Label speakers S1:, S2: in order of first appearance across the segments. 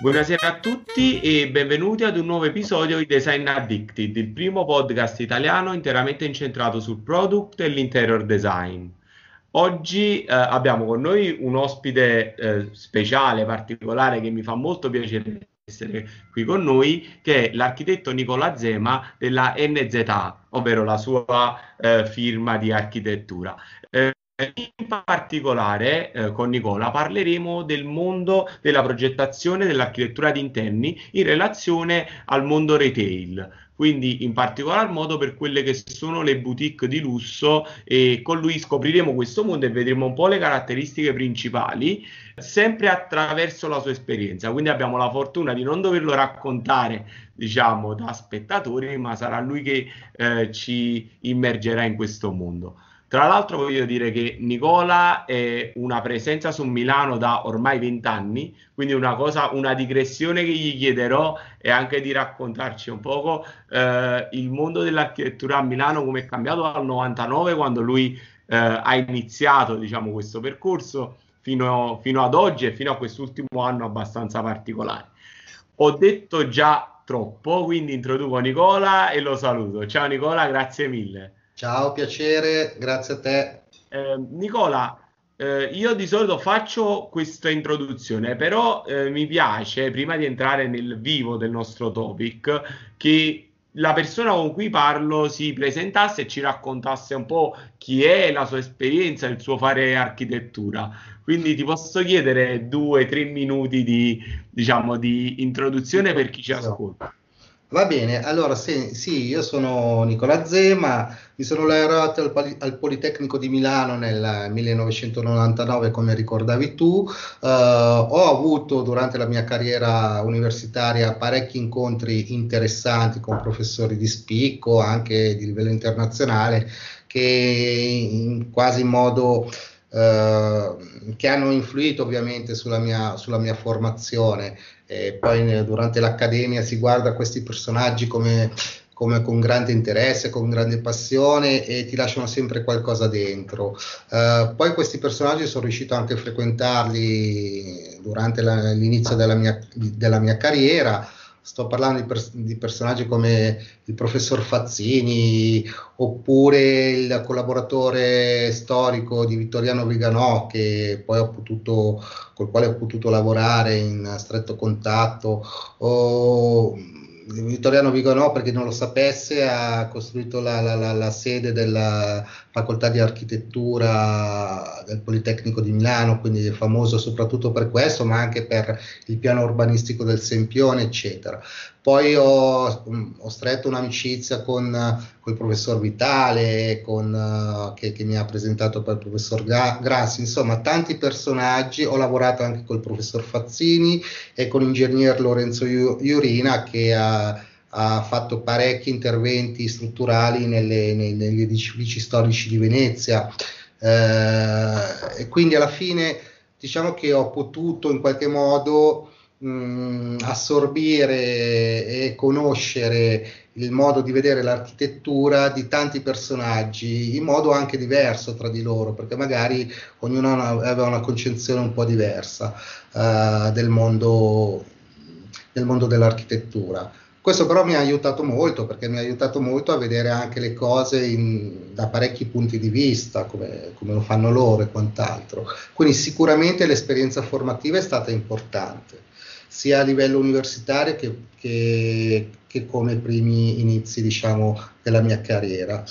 S1: Buonasera a tutti e benvenuti ad un nuovo episodio di Design Addicted, il primo podcast italiano interamente incentrato sul product e l'interior design. Oggi eh, abbiamo con noi un ospite eh, speciale, particolare, che mi fa molto piacere essere qui con noi, che è l'architetto Nicola Zema della NZA, ovvero la sua eh, firma di architettura. Eh, in particolare eh, con Nicola parleremo del mondo della progettazione dell'architettura di interni in relazione al mondo retail, quindi in particolar modo per quelle che sono le boutique di lusso e con lui scopriremo questo mondo e vedremo un po' le caratteristiche principali sempre attraverso la sua esperienza. Quindi abbiamo la fortuna di non doverlo raccontare diciamo da spettatori ma sarà lui che eh, ci immergerà in questo mondo tra l'altro voglio dire che Nicola è una presenza su Milano da ormai vent'anni, quindi una cosa, una digressione che gli chiederò è anche di raccontarci un poco eh, il mondo dell'architettura a Milano, come è cambiato dal 99 quando lui eh, ha iniziato diciamo, questo percorso fino, fino ad oggi e fino a quest'ultimo anno abbastanza particolare. Ho detto già troppo, quindi introduco Nicola e lo saluto. Ciao Nicola, grazie mille.
S2: Ciao, piacere, grazie a te.
S1: Eh, Nicola, eh, io di solito faccio questa introduzione, però eh, mi piace, prima di entrare nel vivo del nostro topic, che la persona con cui parlo si presentasse e ci raccontasse un po' chi è, la sua esperienza, il suo fare architettura. Quindi ti posso chiedere due, tre minuti di, diciamo, di introduzione per chi ci ascolta.
S2: Va bene, allora sì, sì, io sono Nicola Zema, mi sono laureato al, al, Politecnico di Milano nel 1999, come ricordavi tu. Uh, ho avuto durante la mia carriera universitaria parecchi incontri interessanti con professori di spicco, anche di livello internazionale, che in quasi modo Uh, che hanno influito ovviamente sulla mia, sulla mia formazione e poi durante l'accademia si guarda questi personaggi come, come, con grande interesse, con grande passione e ti lasciano sempre qualcosa dentro. Uh, poi questi personaggi sono riuscito anche a frequentarli durante la, l'inizio della mia, della mia carriera sto parlando di, pers- di, personaggi come il professor Fazzini oppure il collaboratore storico di Vittoriano Viganò potuto, col quale ho potuto lavorare in stretto contatto. O Vittoriano Viganò, per chi non lo sapesse, ha costruito la, la, la, la, sede della facoltà di architettura del Politecnico di Milano, quindi è famoso soprattutto per questo, ma anche per il piano urbanistico del Sempione, eccetera. Poi ho, ho stretto un'amicizia con, con, il professor Vitale, con, che, che, mi ha presentato per il professor Grassi, insomma tanti personaggi, ho lavorato anche con il professor Fazzini e con l'ingegner Lorenzo Iurina che ha, ha fatto parecchi interventi strutturali nelle, negli edifici storici di Venezia eh, e quindi alla fine diciamo che ho potuto in qualche modo mh, mm, assorbire e conoscere il modo di vedere l'architettura di tanti personaggi in modo anche diverso tra di loro, perché magari ognuno aveva una concezione un po' diversa uh, del, mondo, del mondo dell'architettura. Questo però mi ha aiutato molto perché mi ha aiutato molto a vedere anche le cose in, da parecchi punti di vista, come, come, lo fanno loro e quant'altro. Quindi sicuramente l'esperienza formativa è stata importante sia a livello universitario che, che, che come primi inizi diciamo, della mia carriera.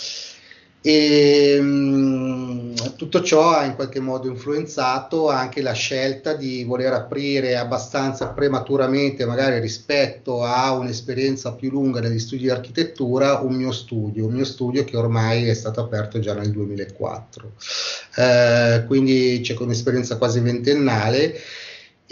S2: E mh, mm, tutto ciò ha in qualche modo influenzato anche la scelta di voler aprire abbastanza prematuramente, magari rispetto a un'esperienza più lunga negli studi di architettura, un mio studio, un mio studio che ormai è stato aperto già nel 2004. Eh, quindi c'è un'esperienza quasi ventennale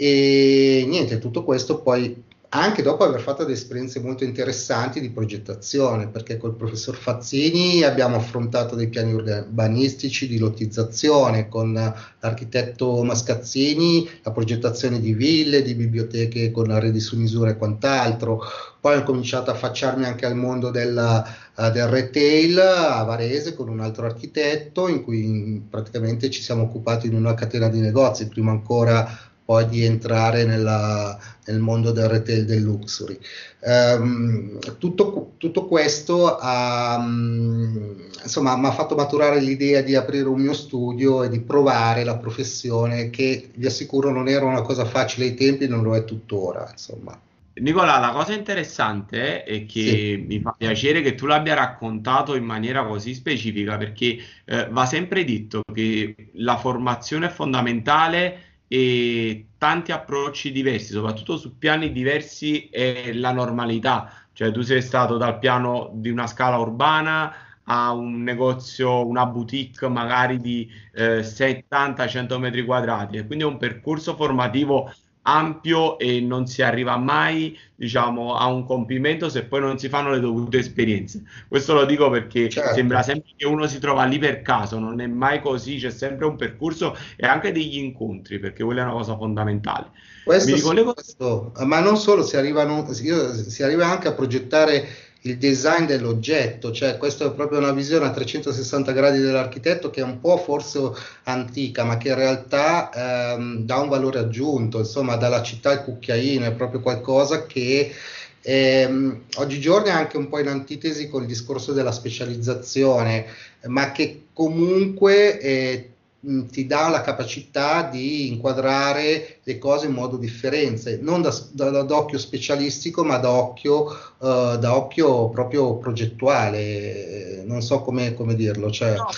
S2: e niente, tutto questo poi anche dopo aver fatto delle esperienze molto interessanti di progettazione, perché col professor Fazzini abbiamo affrontato dei piani urbanistici di lottizzazione, con l'architetto Mascazzini la progettazione di ville, di biblioteche con arredi su misura e quant'altro. Poi ho cominciato a affacciarmi anche al mondo della, uh, del retail a Varese con un altro architetto in cui praticamente ci siamo occupati di una catena di negozi, prima ancora poi di entrare nella, nel mondo del retail del luxury. Um, tutto, tutto, questo ha, um, insomma, mi ha fatto maturare l'idea di aprire un mio studio e di provare la professione che vi assicuro non era una cosa facile ai tempi, non lo è tuttora. Insomma.
S1: Nicola, la cosa interessante è che sì. mi fa piacere che tu l'abbia raccontato in maniera così specifica perché eh, va sempre detto che la formazione è fondamentale e tanti approcci diversi, soprattutto su piani diversi, è la normalità. Cioè tu sei stato dal piano di una scala urbana a un negozio, una boutique magari di eh, 70-100 metri quadrati e quindi è un percorso formativo ampio e non si arriva mai diciamo, a un compimento se poi non si fanno le dovute esperienze. Questo lo dico perché certo. sembra sempre che uno si trova lì per caso, non è mai così, c'è sempre un percorso e anche degli incontri, perché quella è una cosa fondamentale.
S2: Questo, ricollego... questo, ma non solo, si, arrivano, si arriva anche a progettare il design dell'oggetto, cioè questa è proprio una visione a 360 gradi dell'architetto che è un po' forse antica, ma che in realtà ehm, dà un valore aggiunto, insomma, dalla città al cucchiaino, è proprio qualcosa che ehm, oggigiorno è anche un po' in antitesi con il discorso della specializzazione, ma che comunque eh, ti dà la capacità di inquadrare le cose in modo differente, non da, da, da occhio specialistico, ma da occhio, uh, da occhio proprio progettuale, non so come, come dirlo. Cioè... No,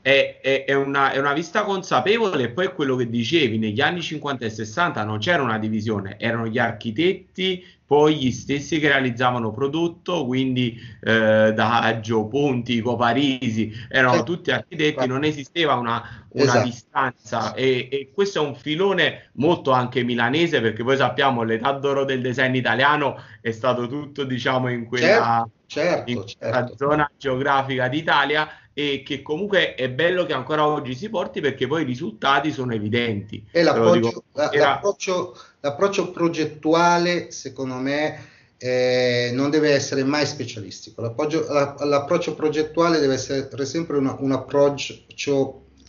S1: è, è, è, una, è, una, vista consapevole e poi quello che dicevi, negli anni 50 e 60 non c'era una divisione, erano gli architetti poi gli stessi che realizzavano prodotto, quindi eh, da Gio Ponti, Coparisi, erano tutti architetti, non esisteva una, una esatto. distanza e, e, questo è un filone molto anche milanese perché poi sappiamo l'età d'oro del design italiano è stato tutto diciamo in quella, certo, certo, in certo. zona geografica d'Italia e che comunque è bello che ancora oggi si porti perché poi i risultati sono evidenti.
S2: E l'approccio, la, era... l'approccio, l'approccio, progettuale, secondo me, eh, non deve essere mai specialistico. L'approccio, la, l'approccio progettuale deve essere sempre una, un approccio,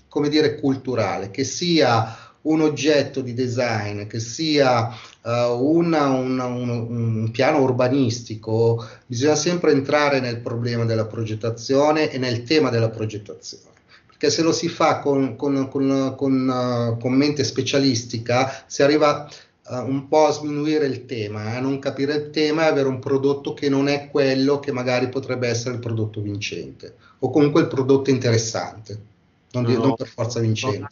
S2: come dire, culturale, che sia un oggetto di design, che sia uh, una, una, un, un, piano urbanistico, bisogna sempre entrare nel problema della progettazione e nel tema della progettazione. Perché se lo si fa con, con, con, con uh, mente specialistica, si arriva uh, un po' a sminuire il tema, a non capire il tema e avere un prodotto che non è quello che magari potrebbe essere il prodotto vincente, o comunque il prodotto interessante, non, no, non per forza vincente.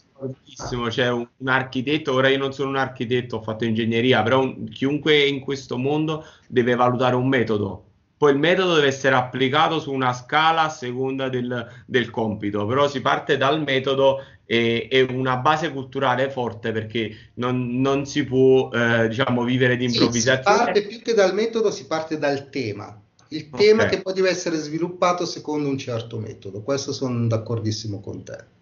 S1: C'è un, un, architetto, ora io non sono un architetto, ho fatto ingegneria, però un, chiunque in questo mondo deve valutare un metodo. Poi il metodo deve essere applicato su una scala a seconda del, del compito, però si parte dal metodo e, e una base culturale forte perché non, non si può eh, diciamo, vivere di improvvisazione.
S2: Sì, si parte più che dal metodo, si parte dal tema. Il tema okay. che poi deve essere sviluppato secondo un certo metodo. Questo sono d'accordissimo con te.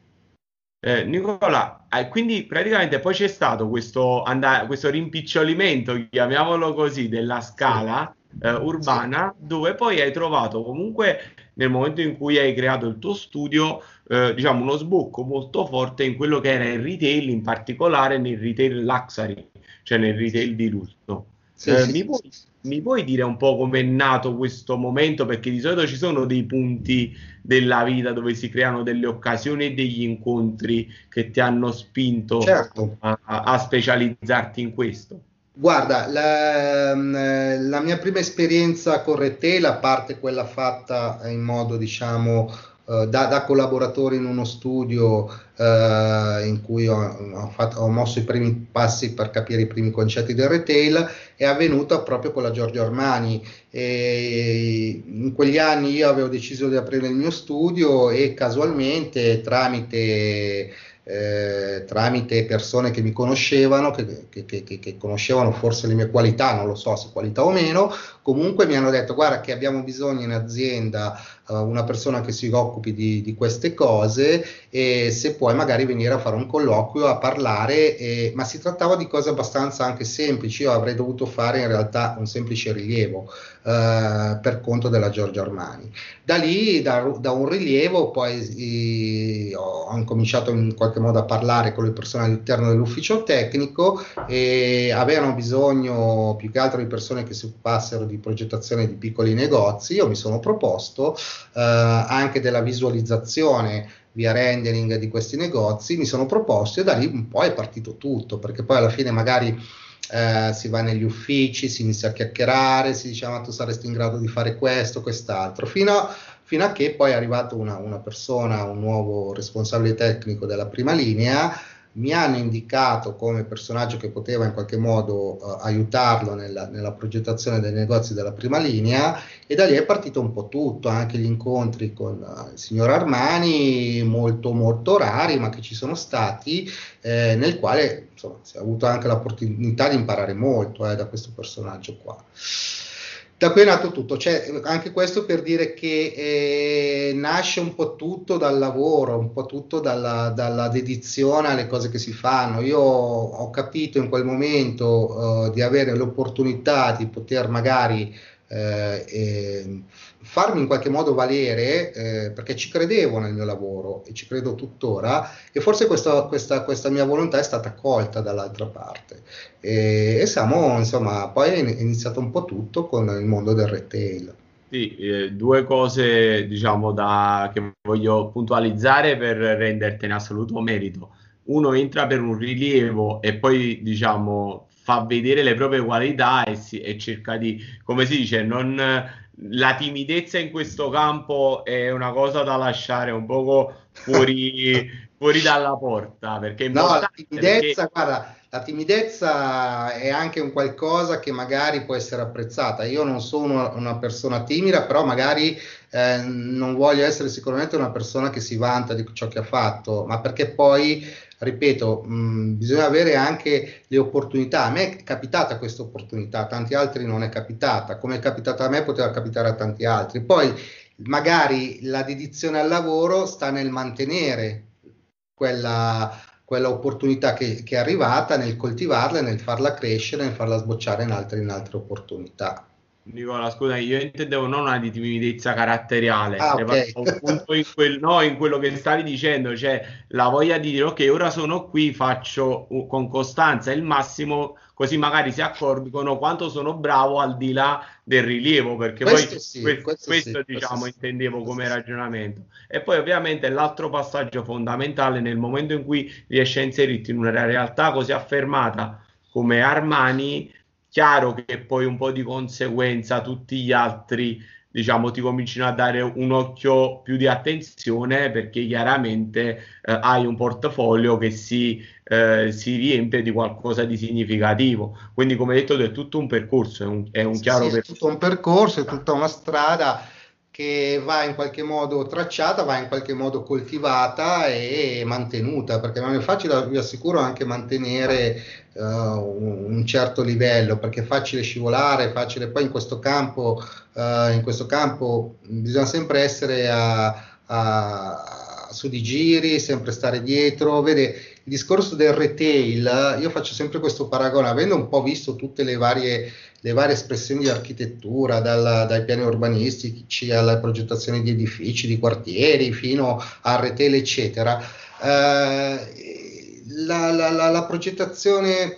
S1: Eh, Nicola, eh, quindi praticamente poi c'è stato questo, and- questo rimpicciolimento, chiamiamolo così, della scala eh, urbana, sì. dove poi hai trovato comunque nel momento in cui hai creato il tuo studio, eh, diciamo uno sbocco molto forte in quello che era il retail, in particolare nel retail luxury, cioè nel retail di lusso. Sì, eh, sì, mi, puoi, mi, puoi, dire un po' come è nato questo momento? Perché di solito ci sono dei punti della vita dove si creano delle occasioni e degli incontri che ti hanno spinto certo. a, a, specializzarti in questo.
S2: Guarda, la, la, mia prima esperienza con retail, a parte quella fatta in modo, diciamo, da, da, collaboratore in uno studio uh, in cui ho, ho, fatto, ho, mosso i primi passi per capire i primi concetti del retail è avvenuta proprio con la Giorgio Armani. E in quegli anni io avevo deciso di aprire il mio studio e casualmente tramite eh, tramite persone che mi conoscevano, che, che, che, che, conoscevano forse le mie qualità, non lo so se qualità o meno, comunque mi hanno detto guarda che abbiamo bisogno in azienda uh, una persona che si occupi di, di, queste cose e se puoi magari venire a fare un colloquio a parlare, e, ma si trattava di cose abbastanza anche semplici, io avrei dovuto fare in realtà un semplice rilievo eh, per conto della Giorgio Armani. Da lì, da, da un rilievo, poi eh, ho cominciato in qualche modo a parlare con le persone all'interno dell'ufficio tecnico e avevano bisogno più che altro di persone che si occupassero di progettazione di piccoli negozi. Io mi sono proposto eh, anche della visualizzazione via rendering di questi negozi, mi sono proposto e da lì un po' è partito tutto, perché poi alla fine magari eh, si va negli uffici, si inizia a chiacchierare, si dice ma tu saresti in grado di fare questo, quest'altro, fino a, fino a che poi è arrivato una, una persona, un nuovo responsabile tecnico della prima linea, mi hanno indicato come personaggio che poteva in qualche modo uh, aiutarlo nella, nella, progettazione dei negozi della prima linea e da lì è partito un po' tutto, anche gli incontri con uh, il signor Armani, molto molto rari, ma che ci sono stati, eh, nel quale insomma, si è avuto anche l'opportunità di imparare molto eh, da questo personaggio qua da qui è nato tutto, cioè, anche questo per dire che eh, nasce un po' tutto dal lavoro, un po' tutto dalla, dalla, dedizione alle cose che si fanno. Io ho capito in quel momento uh, di avere l'opportunità di poter magari eh, eh, farmi in qualche modo valere eh, perché ci credevo nel mio lavoro e ci credo tuttora e forse questa, questa, questa mia volontà è stata accolta dall'altra parte. E, e, siamo insomma poi è iniziato un po' tutto con il mondo del retail.
S1: Sì, eh, due cose diciamo da, che voglio puntualizzare per rendertene assoluto merito. Uno entra per un rilievo e poi diciamo fa vedere le proprie qualità e, si, e cerca di, come si dice, non, la timidezza in questo campo è una cosa da lasciare un poco fuori, fuori dalla porta. Perché
S2: no, la timidezza, perché... guarda, la timidezza è anche un qualcosa che magari può essere apprezzata. Io non sono una persona timida, però magari eh, non voglio essere sicuramente una persona che si vanta di ciò che ha fatto, ma perché poi ripeto, mh, bisogna avere anche le opportunità. A me è capitata questa opportunità, a tanti altri non è capitata. Come è capitata a me, poteva capitare a tanti altri. Poi magari la dedizione al lavoro sta nel mantenere quella, quella opportunità che, che, è arrivata, nel coltivarla, nel farla crescere, nel farla sbocciare in altre, in altre opportunità.
S1: Nicola, scusa, io intendevo non una di timidezza caratteriale, ah, okay. in, quel, no, in quello che stavi dicendo, cioè la voglia di dire ok, ora sono qui, faccio con costanza il massimo, così magari si accorgono quanto sono bravo al di là del rilievo, perché questo poi sì, questo, questo, questo sì, diciamo questo intendevo come ragionamento. E poi ovviamente l'altro passaggio fondamentale nel momento in cui riesci a inserirti in una realtà così affermata come Armani chiaro che poi un po' di conseguenza tutti gli altri diciamo ti cominciano a dare un occhio più di attenzione perché chiaramente eh, hai un portafoglio che si, eh, si, riempie di qualcosa di significativo quindi come detto è tutto un percorso è un, è un chiaro
S2: sì,
S1: percorso.
S2: è tutto un percorso è tutta una strada che va in qualche modo tracciata, va in qualche modo coltivata e mantenuta, perché non è facile, vi assicuro, anche mantenere uh, un, certo livello, perché è facile scivolare, è facile poi in questo campo, uh, in questo campo bisogna sempre essere a, a, su di giri, sempre stare dietro, vede il discorso del retail, io faccio sempre questo paragone, avendo un po' visto tutte le varie le varie espressioni di architettura, dal, dai piani urbanistici alla progettazione di edifici, di quartieri, fino a retail, eccetera. Eh, la, la, la, la, progettazione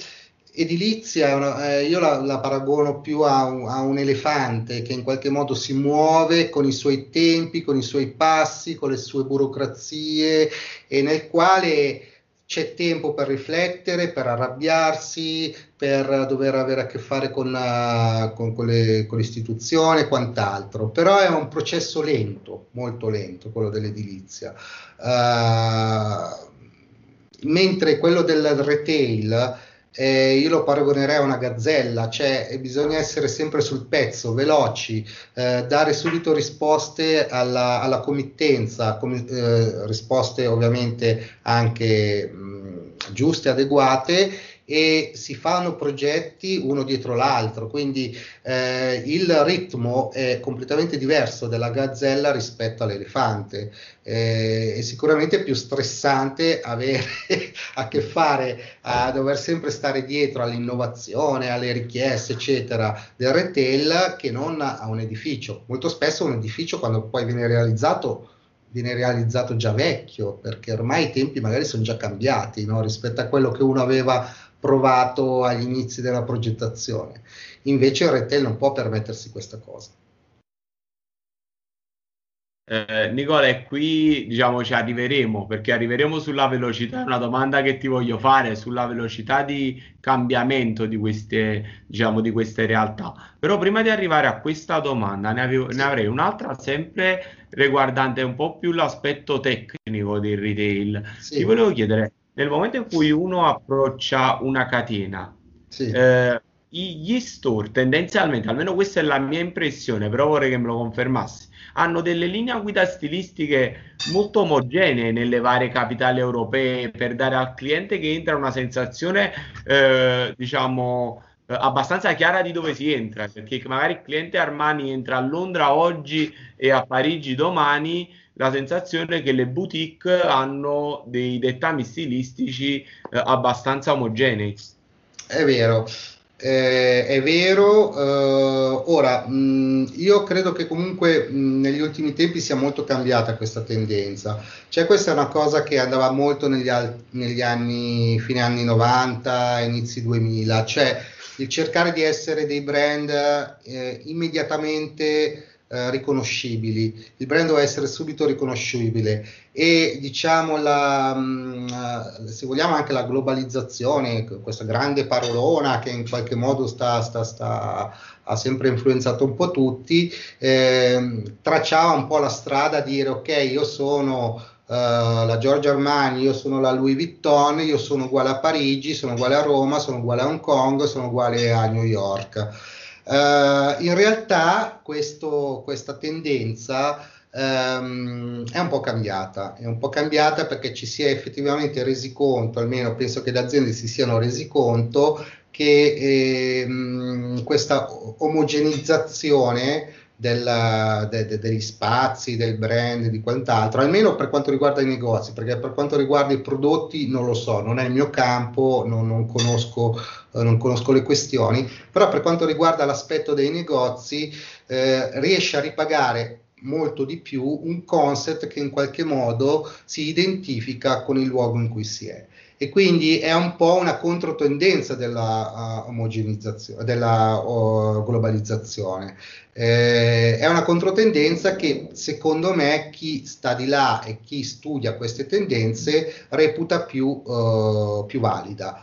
S2: edilizia, una, eh, io la, paragono più a un, a un elefante che in qualche modo si muove con i suoi tempi, con i suoi passi, con le sue burocrazie e nel quale c'è tempo per riflettere, per arrabbiarsi, per dover avere a che fare con, la, con, con, le, con l'istituzione e quant'altro, però è un processo lento, molto lento quello dell'edilizia. Uh, mentre quello del retail eh, io lo paragonerei a una gazzella, cioè bisogna essere sempre sul pezzo, veloci, eh, dare subito risposte alla, alla committenza, com- eh, risposte ovviamente anche mh, giuste, adeguate e si fanno progetti uno dietro l'altro, quindi eh, il ritmo è completamente diverso della gazzella rispetto all'elefante. Eh, è sicuramente più stressante avere a che fare a dover sempre stare dietro all'innovazione, alle richieste, eccetera, del retail che non a un edificio. Molto spesso un edificio quando poi viene realizzato viene realizzato già vecchio, perché ormai i tempi magari sono già cambiati no? rispetto a quello che uno aveva provato agli inizi della progettazione. Invece il retail non può permettersi questa cosa.
S1: Eh, Nicola, e qui diciamo ci arriveremo perché arriveremo sulla velocità. Una domanda che ti voglio fare sulla velocità di cambiamento di queste, diciamo, di queste realtà. Però prima di arrivare a questa domanda, ne, avevo, ne avrei un'altra sempre riguardante un po' più l'aspetto tecnico del retail. Sì. Ti volevo chiedere, nel momento in cui uno approccia una catena, sì. eh, gli store tendenzialmente, almeno questa è la mia impressione, però vorrei che me lo confermassi hanno delle linee guida stilistiche molto omogenee nelle varie capitali europee per dare al cliente che entra una sensazione, eh, diciamo, eh, abbastanza chiara di dove si entra, perché magari il cliente Armani entra a Londra oggi e a Parigi domani, la sensazione che le boutique hanno dei dettami stilistici eh, abbastanza omogenei.
S2: È vero, eh, è vero, eh, ora mh, io credo che comunque mh, negli ultimi tempi sia molto cambiata questa tendenza. Cioè, questa è una cosa che andava molto negli, al- negli anni, fine anni 90, inizi 2000, cioè il cercare di essere dei brand eh, immediatamente eh, riconoscibili. Il brand deve essere subito riconoscibile e diciamo la, mh, mm, se vogliamo anche la globalizzazione, questa grande parolona che in qualche modo sta, sta, sta, ha sempre influenzato un po' tutti, eh, tracciava un po' la strada a dire ok, io sono Uh, la Giorgio Armani, io sono la Louis Vuitton, io sono uguale a Parigi, sono uguale a Roma, sono uguale a Hong Kong, sono uguale a New York. Uh, in realtà questo, questa tendenza um, è un po' cambiata, è un po' cambiata perché ci si è effettivamente resi conto, almeno penso che le aziende si siano resi conto che ehm, questa omogenizzazione della, de, de, degli spazi, del brand, di quant'altro, almeno per quanto riguarda i negozi, perché per quanto riguarda i prodotti non lo so, non è il mio campo, non, non, conosco, non conosco, le questioni, però per quanto riguarda l'aspetto dei negozi eh, riesce a ripagare molto di più un concept che in qualche modo si identifica con il luogo in cui si è e quindi è un po' una controtendenza della uh, omogenizzazione, della uh, globalizzazione. Eh, è una controtendenza che secondo me chi sta di là e chi studia queste tendenze reputa più, uh, più valida.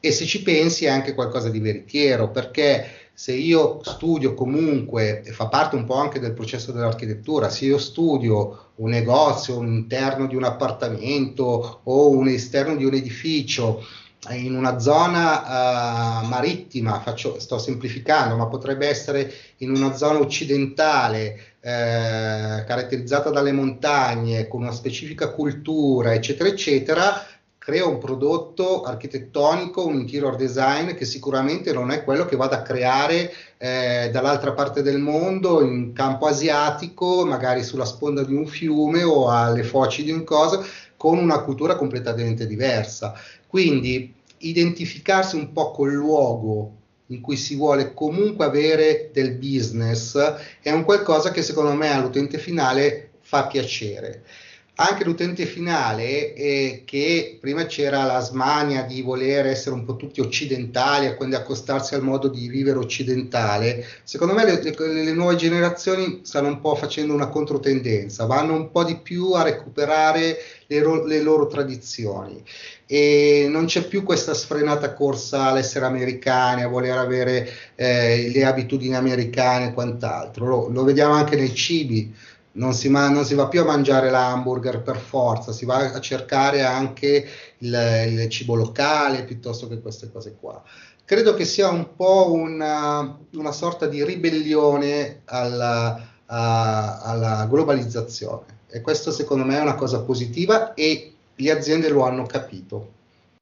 S2: E se ci pensi è anche qualcosa di veritiero, perché se io studio comunque, e fa parte un po' anche del processo dell'architettura, se io studio un negozio, un interno di un appartamento o un esterno di un edificio in una zona uh, marittima, faccio, sto semplificando, ma potrebbe essere in una zona occidentale eh, caratterizzata dalle montagne, con una specifica cultura, eccetera, eccetera, crea un prodotto architettonico, un interior design che sicuramente non è quello che vado a creare eh, dall'altra parte del mondo, in campo asiatico, magari sulla sponda di un fiume o alle foci di un coso, con una cultura completamente diversa. Quindi identificarsi un po' col luogo in cui si vuole comunque avere del business è un qualcosa che secondo me all'utente finale fa piacere anche l'utente finale eh, che prima c'era la smania di voler essere un po' tutti occidentali e quindi accostarsi al modo di vivere occidentale, secondo me le, le, nuove generazioni stanno un po' facendo una controtendenza, vanno un po' di più a recuperare le, ro- le loro tradizioni. E non c'è più questa sfrenata corsa all'essere americani, a voler avere eh, le abitudini americane e quant'altro, lo, lo vediamo anche nei cibi non si, ma- non si, va più a mangiare l'hamburger per forza, si va a cercare anche il, il, cibo locale piuttosto che queste cose qua. Credo che sia un po' una, una sorta di ribellione alla, a, alla globalizzazione e questo secondo me è una cosa positiva e le aziende lo hanno capito.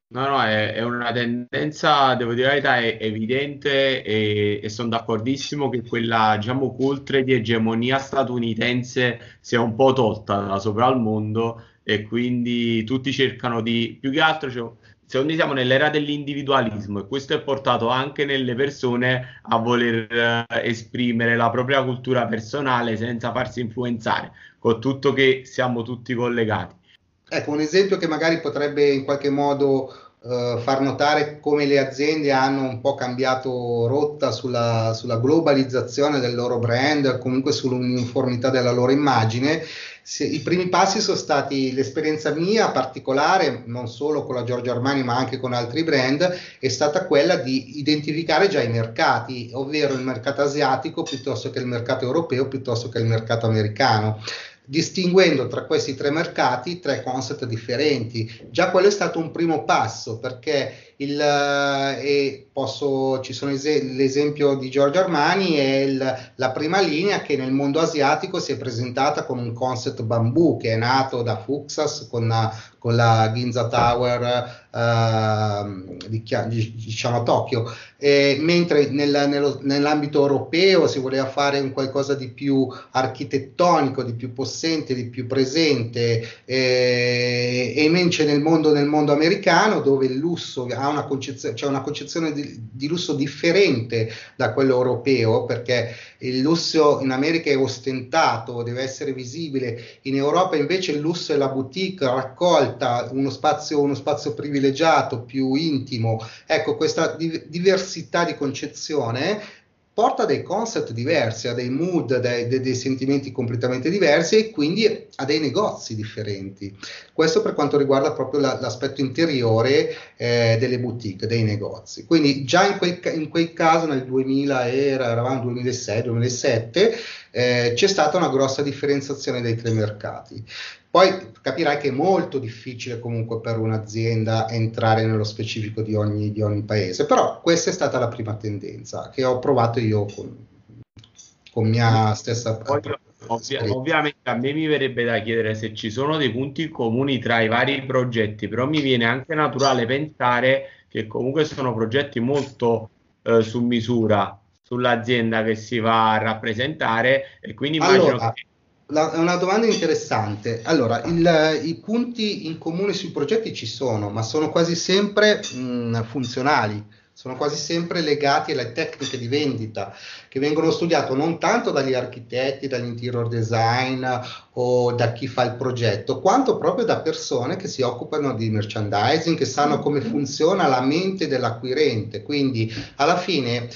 S1: No, no, è, è, una tendenza, devo dire la verità, è evidente e, e sono d'accordissimo che quella, diciamo, cultura di egemonia statunitense sia un po' tolta da sopra al mondo e quindi tutti cercano di, più che altro, cioè, secondo me siamo nell'era dell'individualismo e questo è portato anche nelle persone a voler eh, esprimere la propria cultura personale senza farsi influenzare, con tutto che siamo tutti collegati.
S2: Ecco, un esempio che magari potrebbe in qualche modo uh, far notare come le aziende hanno un po' cambiato rotta sulla, sulla globalizzazione del loro brand, comunque sull'uniformità della loro immagine. Se, I primi passi sono stati l'esperienza mia particolare, non solo con la Giorgio Armani ma anche con altri brand, è stata quella di identificare già i mercati, ovvero il mercato asiatico piuttosto che il mercato europeo, piuttosto che il mercato americano distinguendo tra questi tre mercati tre concept differenti. Già quello è stato un primo passo perché il, e posso, ci sono es- l'esempio di Giorgio Armani è il, la prima linea che nel mondo asiatico si è presentata con un concept bambù che è nato da Fuxas con con la Ginza Tower uh, di, diciamo a Tokyo, e, mentre nel, nello, nell'ambito europeo si voleva fare un qualcosa di più architettonico, di più possente, di più presente e, e invece nel mondo, nel mondo americano dove il lusso ha una concezione, c'è una concezione di, di, lusso differente da quello europeo, perché il lusso in America è ostentato, deve essere visibile, in Europa invece il lusso è la boutique raccolta, uno spazio, uno spazio privilegiato, più intimo. Ecco, questa di, diversità di concezione porta dei concept diversi, a dei mood, dei, dei, dei, sentimenti completamente diversi e quindi a dei negozi differenti. Questo per quanto riguarda proprio la, l'aspetto interiore eh, delle boutique, dei negozi. Quindi già in quel, in quel caso nel 2000 era, eravamo 2006-2007, eh, c'è stata una grossa differenziazione dei tre mercati. Poi capirai che è molto difficile comunque per un'azienda entrare nello specifico di ogni, di ogni paese, però questa è stata la prima tendenza che ho provato io con, con mia stessa...
S1: Ovvio, ovvia, ovviamente a me mi verrebbe da chiedere se ci sono dei punti comuni tra i vari progetti, però mi viene anche naturale pensare che comunque sono progetti molto eh, su misura sull'azienda che si va a rappresentare e quindi immagino
S2: allora,
S1: che
S2: la, è una domanda interessante. Allora, il, i punti in comune sui progetti ci sono, ma sono quasi sempre mh, funzionali, sono quasi sempre legati alle tecniche di vendita che vengono studiate non tanto dagli architetti, dall'interior design o da chi fa il progetto, quanto proprio da persone che si occupano di merchandising, che sanno come funziona la mente dell'acquirente. Quindi, alla fine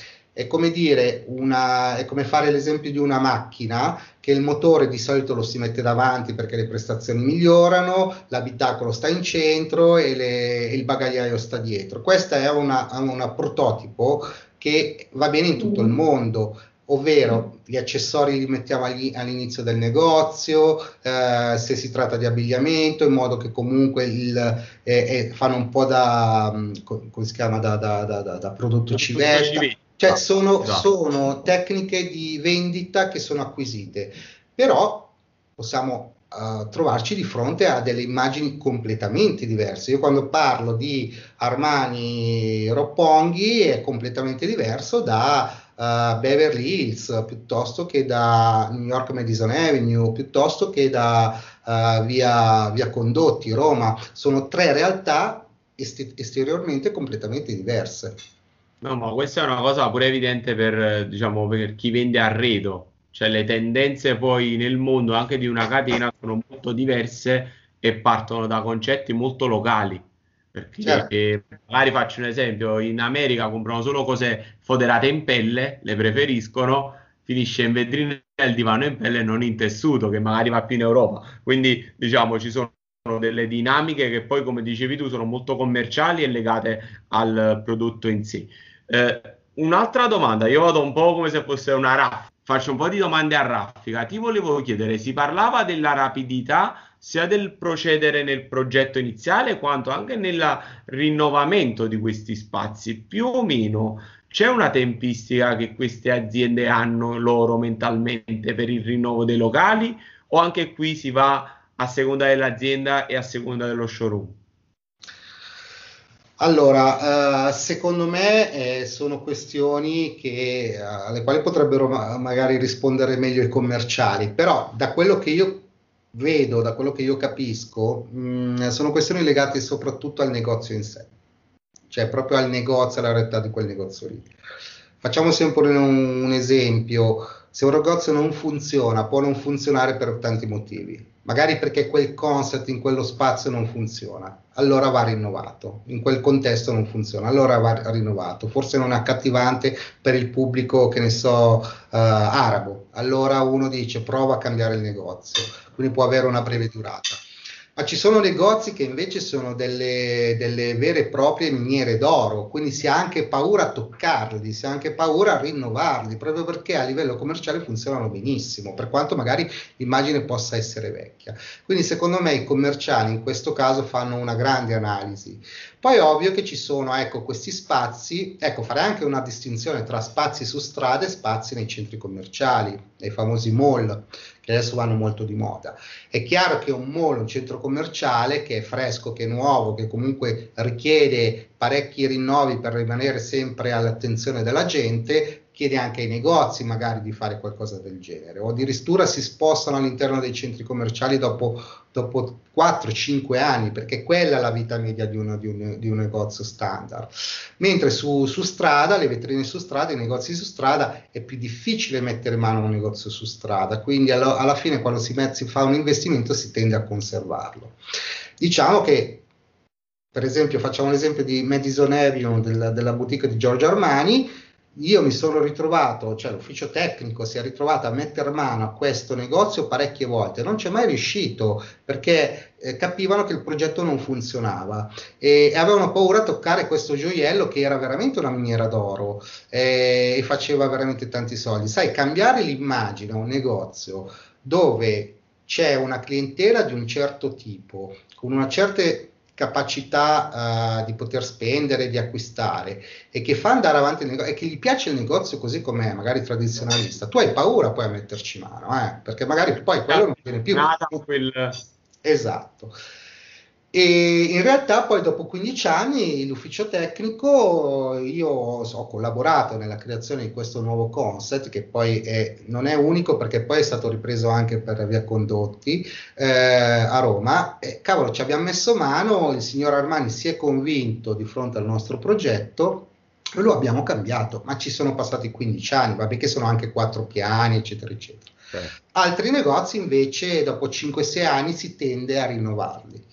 S2: è come dire una, è come fare l'esempio di una macchina che il motore di solito lo si mette davanti perché le prestazioni migliorano, l'abitacolo sta in centro e, le, il bagagliaio sta dietro. Questo è un prototipo che va bene in tutto il mondo ovvero gli accessori li mettiamo agli, all'inizio del negozio, eh, se si tratta di abbigliamento, in modo che comunque il, eh, eh, fanno un po' da, come si chiama, da, da, da, da prodotto civetta. Cioè sono, esatto. sono, tecniche di vendita che sono acquisite, però possiamo uh, trovarci di fronte a delle immagini completamente diverse. Io quando parlo di Armani Roppongi è completamente diverso da uh, Beverly Hills piuttosto che da New York Madison Avenue, piuttosto che da uh, via, via Condotti, Roma. Sono tre realtà est- esteriormente completamente diverse.
S1: No, ma questa è una cosa pure evidente per, diciamo, per chi vende arredo, cioè le tendenze poi nel mondo anche di una catena sono molto diverse e partono da concetti molto locali. Perché certo. eh, magari faccio un esempio, in America comprano solo cose foderate in pelle, le preferiscono, finisce in vetrina il divano in pelle e non in tessuto, che magari va più in Europa. Quindi diciamo ci sono delle dinamiche che poi, come dicevi tu, sono molto commerciali e legate al prodotto in sé. Eh, un'altra domanda, io vado un po' come se fosse una raffica, faccio un po' di domande a raffica. Ti volevo chiedere, si parlava della rapidità sia del procedere nel progetto iniziale quanto anche nel rinnovamento di questi spazi. Più o meno c'è una tempistica che queste aziende hanno loro mentalmente per il rinnovo dei locali o anche qui si va a seconda dell'azienda e a seconda dello showroom?
S2: Allora, uh, secondo me eh, sono questioni che, uh, alle quali potrebbero ma- magari rispondere meglio i commerciali, però da quello che io vedo, da quello che io capisco, mh, mm, sono questioni legate soprattutto al negozio in sé, cioè proprio al negozio, alla realtà di quel negozio lì. Facciamo sempre un, un esempio, se un negozio non funziona, può non funzionare per tanti motivi. Magari perché quel concept in quello spazio non funziona, allora va rinnovato, in quel contesto non funziona, allora va rinnovato, forse non è accattivante per il pubblico, che ne so, uh, arabo, allora uno dice prova a cambiare il negozio, quindi può avere una breve durata ma ci sono negozi che invece sono delle, delle, vere e proprie miniere d'oro, quindi si ha anche paura a toccarli, si ha anche paura a rinnovarli, proprio perché a livello commerciale funzionano benissimo, per quanto magari l'immagine possa essere vecchia. Quindi secondo me i commerciali in questo caso fanno una grande analisi. Poi è ovvio che ci sono ecco, questi spazi, ecco farei anche una distinzione tra spazi su strada e spazi nei centri commerciali, nei famosi mall, che adesso vanno molto di moda. È chiaro che un mall, un centro commerciale che è fresco, che è nuovo, che comunque richiede parecchi rinnovi per rimanere sempre all'attenzione della gente, chiede anche ai negozi magari di fare qualcosa del genere o addirittura si spostano all'interno dei centri commerciali dopo, dopo 4-5 anni perché quella è la vita media di, uno, di, un, di un, negozio standard. Mentre su, su, strada le vetrine su strada i negozi su strada è più difficile mettere mano a un negozio su strada. Quindi alla, alla fine quando si, met, si fa un investimento si tende a conservarlo. Diciamo che per esempio facciamo l'esempio di Madison Avenue della, della boutique di Giorgio Armani io mi sono ritrovato, cioè l'ufficio tecnico si è ritrovato a mettere mano a questo negozio parecchie volte, non c'è mai riuscito perché eh, capivano che il progetto non funzionava e, e, avevano paura a toccare questo gioiello che era veramente una miniera d'oro eh, e faceva veramente tanti soldi. Sai, cambiare l'immagine a un negozio dove c'è una clientela di un certo tipo, con una certa capacità uh, di poter spendere, di acquistare e che fa andare avanti il negozio e che gli piace il negozio così com'è, magari tradizionalista, tu hai paura poi a metterci mano, eh? perché magari poi quello non viene più. Quel... Esatto. E in realtà poi dopo 15 anni l'ufficio tecnico io ho collaborato nella creazione di questo nuovo concept che poi è, non è unico perché poi è stato ripreso anche per Via Condotti eh, a Roma e cavolo ci abbiamo messo mano, il signor Armani si è convinto di fronte al nostro progetto e lo abbiamo cambiato, ma ci sono passati 15 anni, vabbè che sono anche quattro piani eccetera eccetera. Certo. Altri negozi invece dopo 5-6 anni si tende a rinnovarli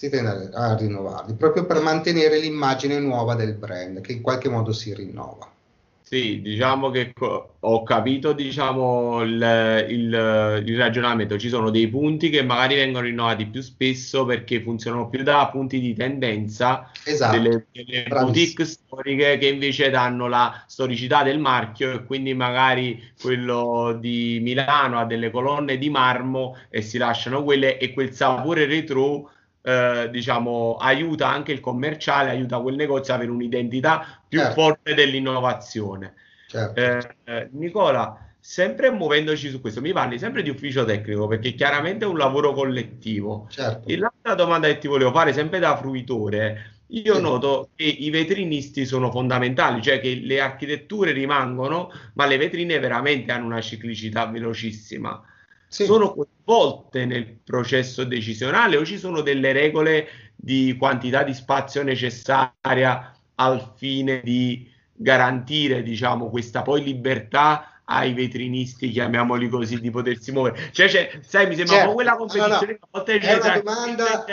S2: si tende a rinnovarli, proprio per mantenere l'immagine nuova del brand, che in qualche modo si rinnova.
S1: Sì, diciamo che co- ho capito diciamo, il, il, il, ragionamento. Ci sono dei punti che magari vengono rinnovati più spesso perché funzionano più da punti di tendenza esatto. delle, delle boutique storiche che invece danno la storicità del marchio e quindi magari quello di Milano ha delle colonne di marmo e si lasciano quelle e quel sapore retro eh, diciamo, aiuta anche il commerciale, aiuta quel negozio ad avere un'identità più certo. forte dell'innovazione. Certo. Eh, eh, Nicola, sempre muovendoci su questo, mi parli sempre di ufficio tecnico perché chiaramente è un lavoro collettivo. Certo. l'altra domanda che ti volevo fare, sempre da fruitore, io sì. noto che i vetrinisti sono fondamentali, cioè che le architetture rimangono, ma le vetrine veramente hanno una ciclicità velocissima sì. sono coinvolte nel processo decisionale o ci sono delle regole di quantità di spazio necessaria al fine di garantire, diciamo, questa poi libertà ai vetrinisti, chiamiamoli così, di potersi muovere. Cioè, cioè sai, mi sembra certo. quella competizione
S2: no, no. È, una domanda,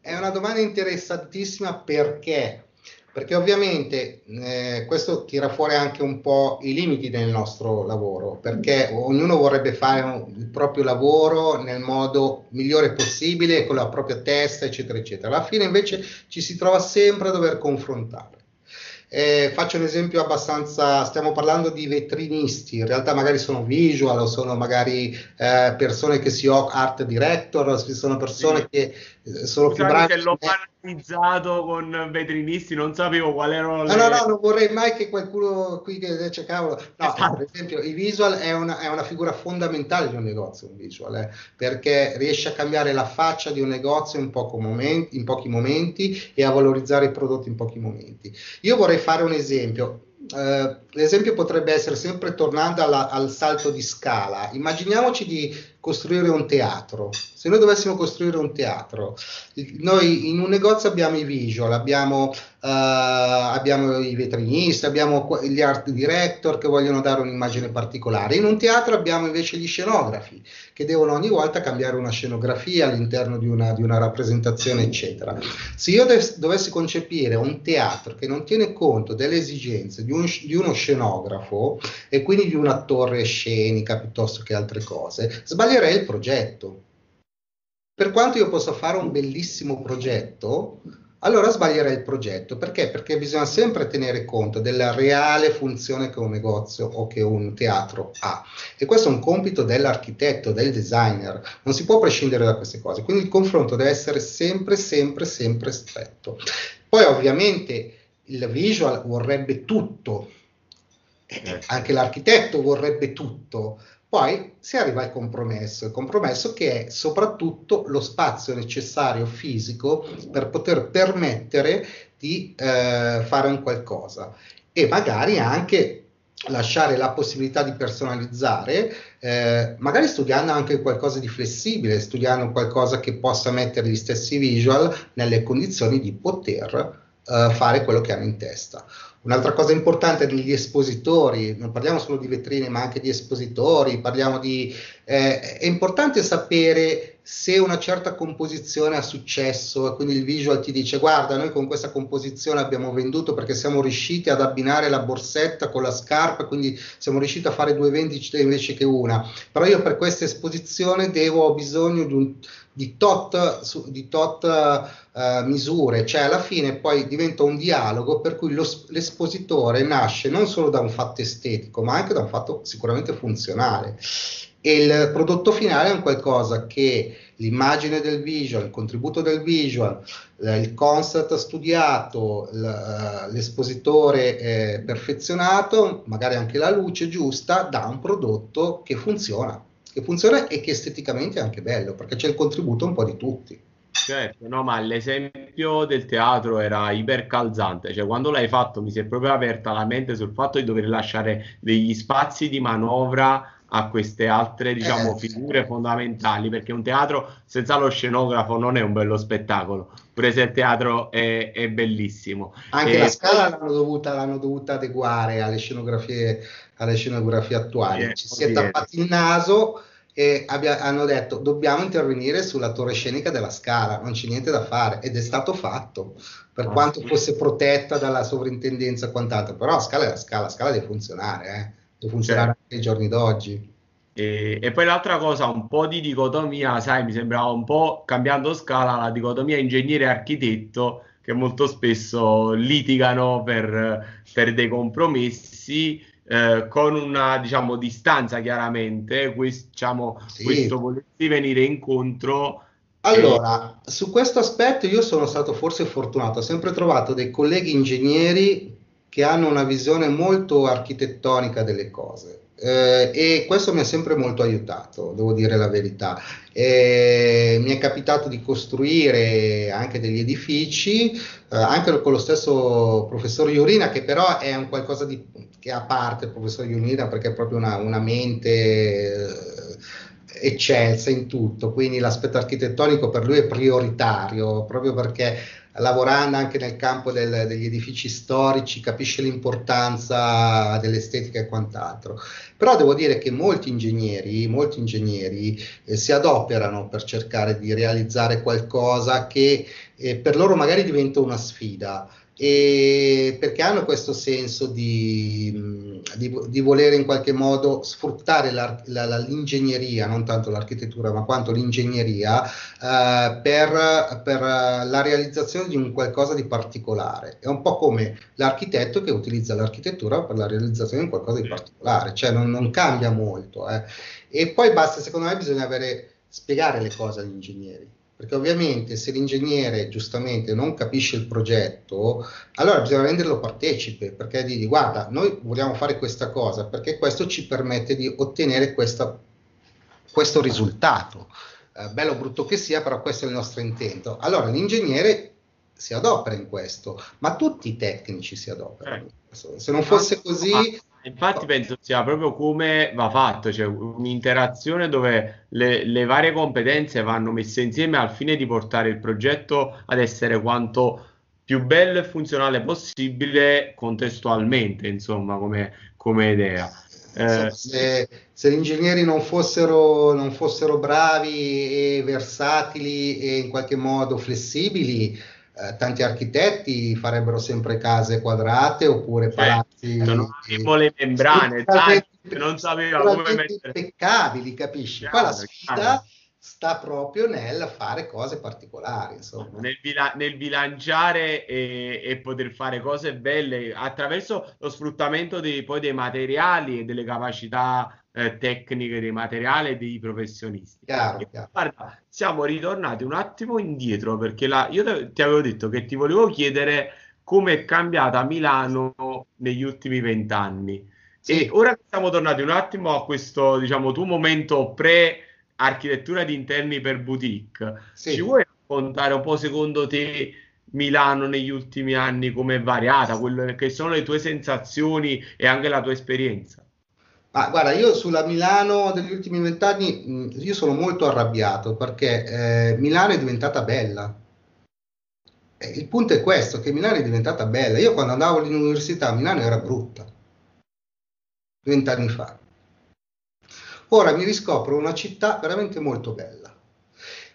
S2: è una domanda interessantissima perché perché ovviamente eh, questo tira fuori anche un po' i limiti del nostro lavoro, perché ognuno vorrebbe fare un, il proprio lavoro nel modo migliore possibile, con la propria testa, eccetera, eccetera. Alla fine invece ci si trova sempre a dover confrontare. Eh, faccio un esempio abbastanza, stiamo parlando di vetrinisti, in realtà magari sono visual o sono magari eh, persone che si occupano, art director, sono persone sì. che
S1: sono Scusate più bravi. Se l'ho analizzato con vetrinisti, non sapevo quali erano
S2: le... No, no, no, non vorrei mai che qualcuno qui che dice cavolo. No, esatto. per esempio, i visual è una, è una, figura fondamentale di un negozio, un visual, eh, perché riesce a cambiare la faccia di un negozio in, momenti, in pochi momenti e a valorizzare i prodotti in pochi momenti. Io vorrei fare un esempio eh, l'esempio potrebbe essere sempre tornando alla, al salto di scala. Immaginiamoci di costruire un teatro. Se noi dovessimo costruire un teatro, noi in un negozio abbiamo i visual, abbiamo Uh, abbiamo i vetrinisti, abbiamo gli art director che vogliono dare un'immagine particolare. In un teatro abbiamo invece gli scenografi che devono ogni volta cambiare una scenografia all'interno di una, di una rappresentazione, eccetera. Se io de- dovessi concepire un teatro che non tiene conto delle esigenze di, un, di uno scenografo e quindi di una torre scenica piuttosto che altre cose, sbaglierei il progetto. Per quanto io possa fare un bellissimo progetto, allora sbaglierei il progetto. Perché? Perché bisogna sempre tenere conto della reale funzione che un negozio o che un teatro ha. E questo è un compito dell'architetto, del designer. Non si può prescindere da queste cose. Quindi il confronto deve essere sempre, sempre, sempre stretto. Poi ovviamente il visual vorrebbe tutto. Anche l'architetto vorrebbe tutto, poi si arriva al compromesso, il compromesso che è soprattutto lo spazio necessario fisico per poter permettere di eh, fare un qualcosa e magari anche lasciare la possibilità di personalizzare, eh, magari studiando anche qualcosa di flessibile, studiando qualcosa che possa mettere gli stessi visual nelle condizioni di poter eh, fare quello che hanno in testa. Un'altra cosa importante degli espositori, non parliamo solo di vetrine ma anche di espositori, parliamo di... Eh, è importante sapere se una certa composizione ha successo e quindi il visual ti dice guarda noi con questa composizione abbiamo venduto perché siamo riusciti ad abbinare la borsetta con la scarpa, quindi siamo riusciti a fare due vendite invece che una, però io per questa esposizione devo, ho bisogno di un di tot, su, di tot uh, misure, cioè alla fine poi diventa un dialogo per cui lo, l'espositore nasce non solo da un fatto estetico, ma anche da un fatto sicuramente funzionale. E il prodotto finale è un qualcosa che l'immagine del visual, il contributo del visual, il concept studiato, l'espositore eh, perfezionato, magari anche la luce giusta, dà un prodotto che funziona che funziona e che esteticamente è anche bello, perché c'è il contributo un po' di tutti.
S1: Certo, no, ma l'esempio del teatro era ipercalzante, cioè quando l'hai fatto mi si è proprio aperta la mente sul fatto di dover lasciare degli spazi di manovra a queste altre, diciamo, eh, figure fondamentali, perché un teatro senza lo scenografo non è un bello spettacolo, pure se il teatro è, è bellissimo.
S2: Anche e la scala l'hanno dovuta, l'hanno dovuta adeguare alle scenografie alle scenografie attuali. Yeah, Ci si è tappati il naso e abbia, hanno detto dobbiamo intervenire sulla torre scenica della Scala, non c'è niente da fare ed è stato fatto, per oh, quanto sì. fosse protetta dalla sovrintendenza e quant'altro, però la Scala è la Scala, la Scala deve funzionare, eh? Funzionare certo. anche ai giorni d'oggi.
S1: E, e, poi l'altra cosa, un po' di dicotomia, sai, mi sembrava un po' cambiando scala la dicotomia ingegnere-architetto che molto spesso litigano per, per dei compromessi eh, con una diciamo, distanza chiaramente, quest, diciamo, sì. questo volersi venire incontro.
S2: Allora, e... su questo aspetto io sono stato forse fortunato, ho sempre trovato dei colleghi ingegneri che hanno una visione molto architettonica delle cose. Eh, e questo mi ha sempre molto aiutato, devo dire la verità. Eh, mi è capitato di costruire anche degli edifici, eh, anche con lo stesso professor Iurina, che però è un qualcosa di, che a parte il professor Iurina, perché è proprio una, una mente eh, eccelsa in tutto, quindi l'aspetto architettonico per lui è prioritario, proprio perché lavorando anche nel campo del, degli edifici storici, capisce l'importanza dell'estetica e quant'altro. Però devo dire che molti ingegneri, molti ingegneri eh, si adoperano per cercare di realizzare qualcosa che eh, per loro magari diventa una sfida e perché hanno questo senso di, di, di volere in qualche modo sfruttare la, la, l'ingegneria, non tanto l'architettura, ma quanto l'ingegneria eh, per, per, la realizzazione di un qualcosa di particolare. È un po' come l'architetto che utilizza l'architettura per la realizzazione di qualcosa di particolare, cioè non, non cambia molto. Eh. E poi basta, secondo me, bisogna avere, spiegare le cose agli ingegneri perché ovviamente se l'ingegnere giustamente non capisce il progetto, allora bisogna renderlo partecipe, perché digli guarda, noi vogliamo fare questa cosa, perché questo ci permette di ottenere questa, questo risultato. Eh, bello o brutto che sia, però questo è il nostro intento. Allora l'ingegnere si adopera in questo, ma tutti i tecnici si adoperano. Eh. Se non fosse così...
S1: Infatti penso sia proprio come va fatto, cioè un'interazione dove le, le, varie competenze vanno messe insieme al fine di portare il progetto ad essere quanto più bello e funzionale possibile contestualmente, insomma, come, come idea.
S2: Eh, se, se, gli ingegneri non fossero, non fossero bravi e versatili e in qualche modo flessibili, eh, tanti architetti farebbero sempre case quadrate oppure palazzi
S1: certo, non avevo le membrane tanti, non sapeva come mettere
S2: impeccabili capisci qua la sfida sta proprio nel fare cose particolari insomma.
S1: Nel, bila- nel bilanciare e-, e, poter fare cose belle attraverso lo sfruttamento dei, poi dei materiali e delle capacità eh, tecniche dei materiali e dei professionisti.
S2: Chiaro, chiaro.
S1: Guarda, siamo ritornati un attimo indietro perché la, io ti avevo detto che ti volevo chiedere come è cambiata Milano negli ultimi vent'anni. Sì. E ora che siamo tornati un attimo a questo, diciamo, tuo momento pre-architettura di interni per boutique, sì. ci vuoi raccontare un po' secondo te Milano negli ultimi anni come è variata, quelle che sono le tue sensazioni e anche la tua esperienza?
S2: Ah, guarda, io sulla Milano degli ultimi vent'anni, io sono molto arrabbiato perché eh, Milano è diventata bella. E il punto è questo, che Milano è diventata bella. Io quando andavo all'università Milano era brutta, vent'anni fa. Ora mi riscopro una città veramente molto bella.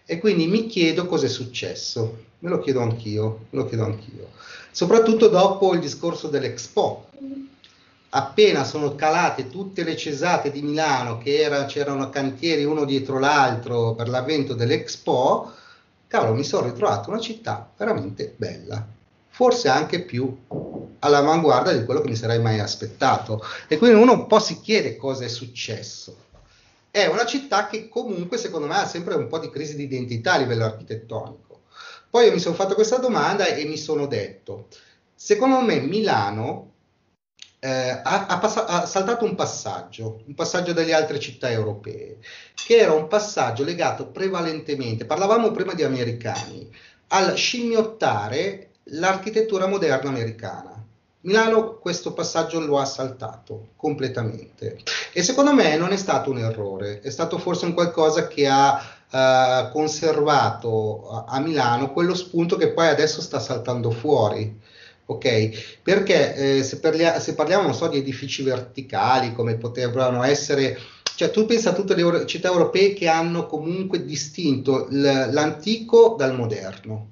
S2: E quindi mi chiedo cosa è successo. Me lo chiedo anch'io, me lo chiedo anch'io. Soprattutto dopo il discorso dell'Expo appena sono calate tutte le cesate di Milano, che era, c'erano cantieri uno dietro l'altro per l'avvento dell'Expo, cavolo, mi sono ritrovato una città veramente bella, forse anche più all'avanguardia di quello che mi sarei mai aspettato. E quindi uno un po' si chiede cosa è successo. È una città che comunque secondo me ha sempre un po' di crisi di identità a livello architettonico. Poi io mi sono fatto questa domanda e mi sono detto, secondo me Milano eh, ha, ha, pass- ha, saltato un passaggio, un passaggio delle altre città europee, che era un passaggio legato prevalentemente, parlavamo prima di americani, al scimmiottare l'architettura moderna americana. Milano questo passaggio lo ha saltato completamente e secondo me non è stato un errore, è stato forse un qualcosa che ha uh, conservato a Milano quello spunto che poi adesso sta saltando fuori ok? Perché eh, se, parlia- se, parliamo, non so, di edifici verticali come potevano essere, cioè tu pensa a tutte le euro- città europee che hanno comunque distinto l- l'antico dal moderno.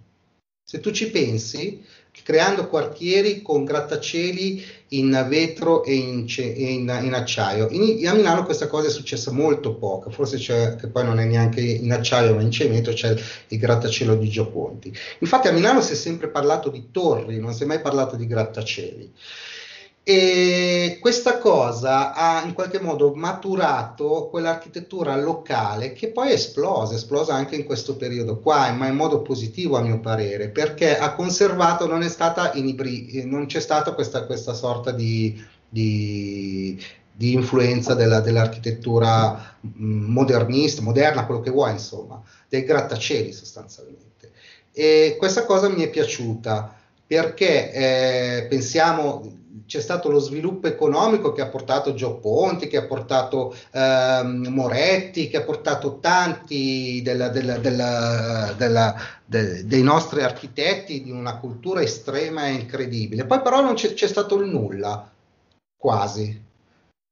S2: Se tu ci pensi, creando quartieri con grattacieli in vetro e in, ce- in, in acciaio. In, a Milano questa cosa è successa molto poco, forse c'è, che poi non è neanche in acciaio ma in cemento, c'è il, grattacielo di Gioconti. Infatti a Milano si è sempre parlato di torri, non si è mai parlato di grattacieli. E questa cosa ha in qualche modo maturato quell'architettura locale che poi esplosa, esplosa anche in questo periodo qua, ma in modo positivo a mio parere, perché ha conservato, non, è stata inibri- non c'è stata questa, questa sorta di, di, di influenza della, dell'architettura modernista, moderna, quello che vuoi, insomma, dei grattacieli sostanzialmente. E questa cosa mi è piaciuta perché eh, pensiamo c'è stato lo sviluppo economico che ha portato Gio Ponti, che ha portato ehm, Moretti, che ha portato tanti della, della, della, de, dei nostri architetti di una cultura estrema e incredibile. Poi però non c'è, c'è stato il nulla, quasi.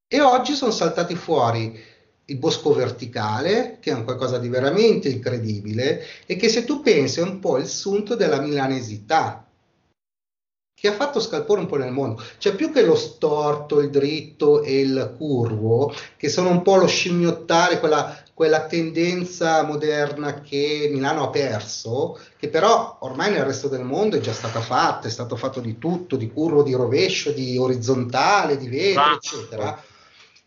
S2: E oggi sono saltati fuori il bosco verticale, che è un qualcosa di veramente incredibile, e che se tu pensi è un po' il sunto della milanesità che ha fatto scalpore un po' nel mondo. Cioè più che lo storto, il dritto e il curvo, che sono un po' lo scimmiottare, quella, quella tendenza moderna che Milano ha perso, che però ormai nel resto del mondo è già stata fatta, è stato fatto di tutto, di curvo, di rovescio, di orizzontale, di vetro, ah. eccetera.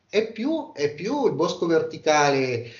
S2: È più, è più il bosco verticale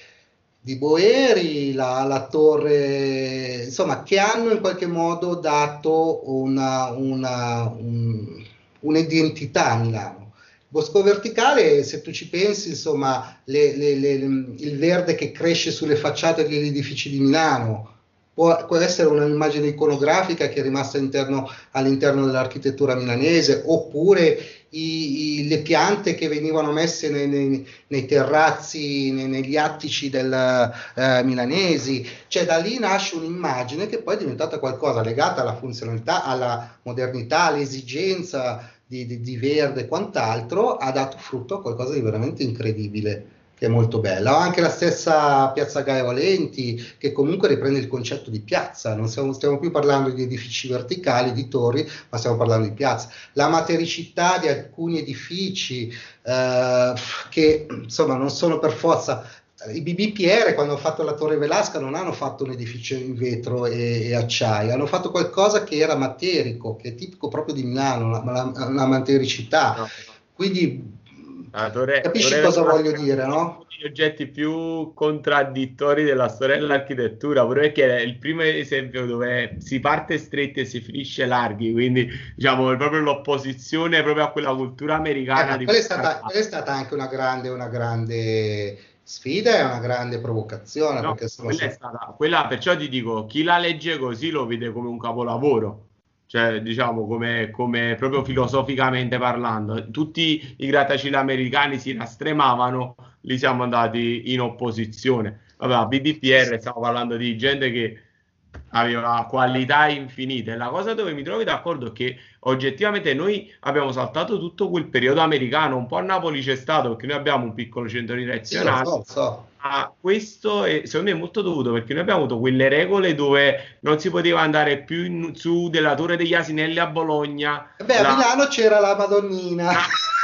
S2: di Boeri, la, la, torre, insomma, che hanno in qualche modo dato una, una, un, un'identità a Milano. Bosco verticale, se tu ci pensi, insomma, le, le, le, il verde che cresce sulle facciate degli edifici di Milano, può, può essere un'immagine iconografica che è rimasta interno, all'interno dell'architettura milanese, oppure i, i, le piante che venivano messe nei, nei, nei terrazzi, nei, negli attici del, eh, milanesi. Cioè da lì nasce un'immagine che poi è diventata qualcosa legata alla funzionalità, alla modernità, all'esigenza di, di, di verde e quant'altro, ha dato frutto a qualcosa di veramente incredibile che è molto bella. Ho anche la stessa piazza Gaia Valenti, che comunque riprende il concetto di piazza, non stiamo, stiamo, più parlando di edifici verticali, di torri, ma stiamo parlando di piazza. La matericità di alcuni edifici, eh, che insomma non sono per forza. I BBPR quando hanno fatto la Torre Velasca non hanno fatto un edificio in vetro e, e acciaio, hanno fatto qualcosa che era materico, che è tipico proprio di Milano, la, la, la matericità. Quindi
S1: Ah, dovrei,
S2: Capisci cosa voglio dire, no?
S1: Gli oggetti più contraddittori della storia dell'architettura, pure perché è il primo esempio dove si parte stretti e si finisce larghi, quindi diciamo è proprio l'opposizione proprio a quella cultura americana.
S2: Eh, quella, è stata, quella, è stata, anche una grande, una grande sfida e una grande provocazione.
S1: No, quella, stata, quella perciò ti dico, chi la legge così lo vede come un capolavoro cioè diciamo come, come, proprio filosoficamente parlando, tutti i grattacieli americani si rastremavano, li siamo andati in opposizione. Vabbè, BDPR stiamo parlando di gente che aveva qualità infinite. La cosa dove mi trovi d'accordo è che oggettivamente noi abbiamo saltato tutto quel periodo americano, un po' a Napoli c'è stato perché noi abbiamo un piccolo centro direzionale. So, so ma questo è, secondo me è molto dovuto perché noi abbiamo avuto quelle regole dove non si poteva andare più in, su della Torre degli Asinelli a Bologna.
S2: Beh, la... a Milano c'era la Madonnina.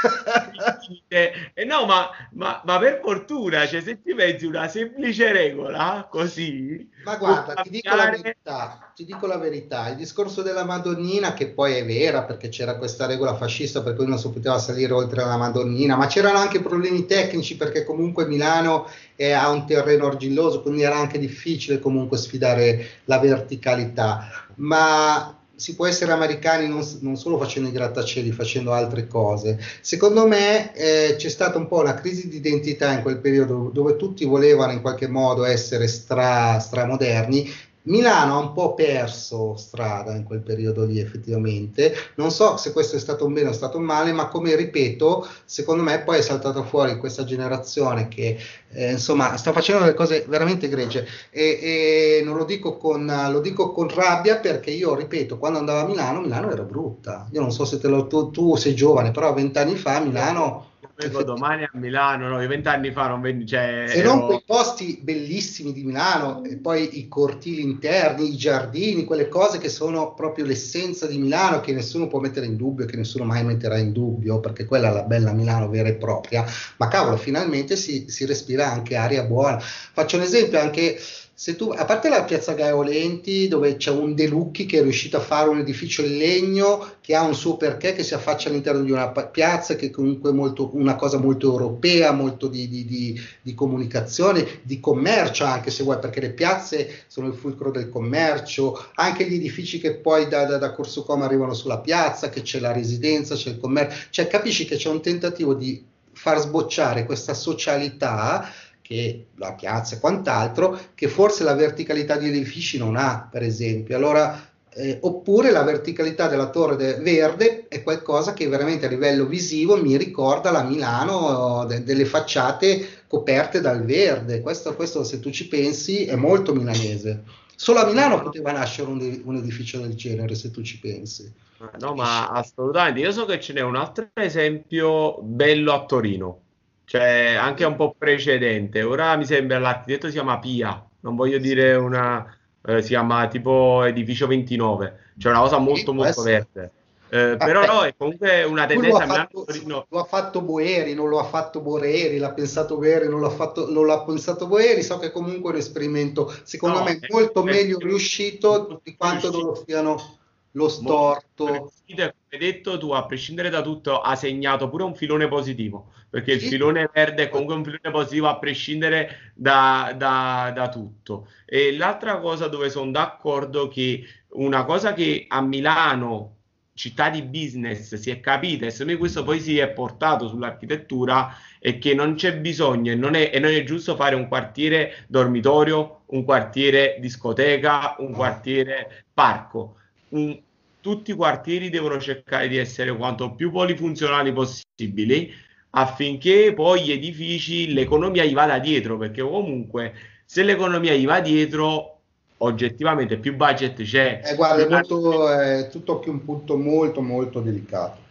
S1: eh, no, ma, ma, ma, per fortuna, cioè, se ti pensi una semplice regola così.
S2: Ma guarda, ti dico, la verità, ti dico la verità: il discorso della Madonnina, che poi è vera perché c'era questa regola fascista per cui non si poteva salire oltre la Madonnina, ma c'erano anche problemi tecnici perché comunque Milano è, ha un terreno argilloso, quindi era anche difficile comunque sfidare la verticalità. Ma si può essere americani non, non, solo facendo i grattacieli, facendo altre cose. Secondo me eh, c'è stata un po' una crisi di identità in quel periodo dove tutti volevano in qualche modo essere stra, stramoderni Milano ha un po' perso strada in quel periodo lì effettivamente, non so se questo è stato un bene o stato un male, ma come ripeto, secondo me poi è saltata fuori questa generazione che eh, insomma sta facendo delle cose veramente egregie e, e non lo dico, con, lo dico con rabbia perché io ripeto, quando andavo a Milano, Milano era brutta, io non so se lo, tu, tu sei giovane, però vent'anni fa Milano
S1: vengo domani a Milano, no, vent'anni fa non vendi, cioè,
S2: Se ero... non quei posti bellissimi di Milano, e poi i cortili interni, i giardini, quelle cose che sono proprio l'essenza di Milano, che nessuno può mettere in dubbio, che nessuno mai metterà in dubbio, perché quella è la bella Milano vera e propria, ma cavolo, finalmente si, si respira anche aria buona. Faccio un esempio anche se tu, a parte la piazza Gaeolenti dove c'è un De Lucchi che è riuscito a fare un edificio in legno che ha un suo perché, che si affaccia all'interno di una piazza, che è comunque molto, una cosa molto europea, molto di, di, di, di, comunicazione, di commercio anche se vuoi, perché le piazze sono il fulcro del commercio, anche gli edifici che poi da, da, da Corso Como arrivano sulla piazza, che c'è la residenza, c'è il commercio, cioè capisci che c'è un tentativo di far sbocciare questa socialità che la piazza e quant'altro, che forse la verticalità di edifici non ha, per esempio. Allora, eh, oppure la verticalità della torre de- verde è qualcosa che veramente a livello visivo mi ricorda la Milano de- delle facciate coperte dal verde. Questo, questo, se tu ci pensi, è molto milanese. Solo a Milano poteva nascere un, un edificio del genere, se tu ci pensi.
S1: No, ma assolutamente. Io so che ce n'è un altro esempio bello a Torino cioè anche un po' precedente. Ora mi sembra l'architetto si chiama Pia, non voglio dire una, eh, si chiama tipo edificio 29, cioè una cosa molto sì, molto verde. Eh, però no, è comunque una tendenza.
S2: Lo ha, fatto, no. lo ha fatto Boeri, non lo ha fatto Boreri, l'ha pensato Boeri, non l'ha, fatto, non l'ha pensato Boeri. So che comunque è un esperimento, secondo no, me, molto meglio riuscito di quanto non lo stiano lo storto.
S1: Come detto, tu a prescindere da tutto hai segnato pure un filone positivo, perché il filone verde è comunque un filone positivo a prescindere da, da, da tutto. E l'altra cosa dove sono d'accordo che una cosa che a Milano città di business si è capita e secondo me questo poi si è portato sull'architettura è che non c'è bisogno e non è, e non è giusto fare un quartiere dormitorio, un quartiere discoteca, un quartiere parco. Un, tutti i quartieri devono cercare di essere quanto più polifunzionali possibili affinché poi gli edifici, l'economia gli vada dietro, perché comunque se l'economia gli va dietro oggettivamente più budget c'è.
S2: Eh, guarda, è, molto, è tutto un punto molto molto delicato.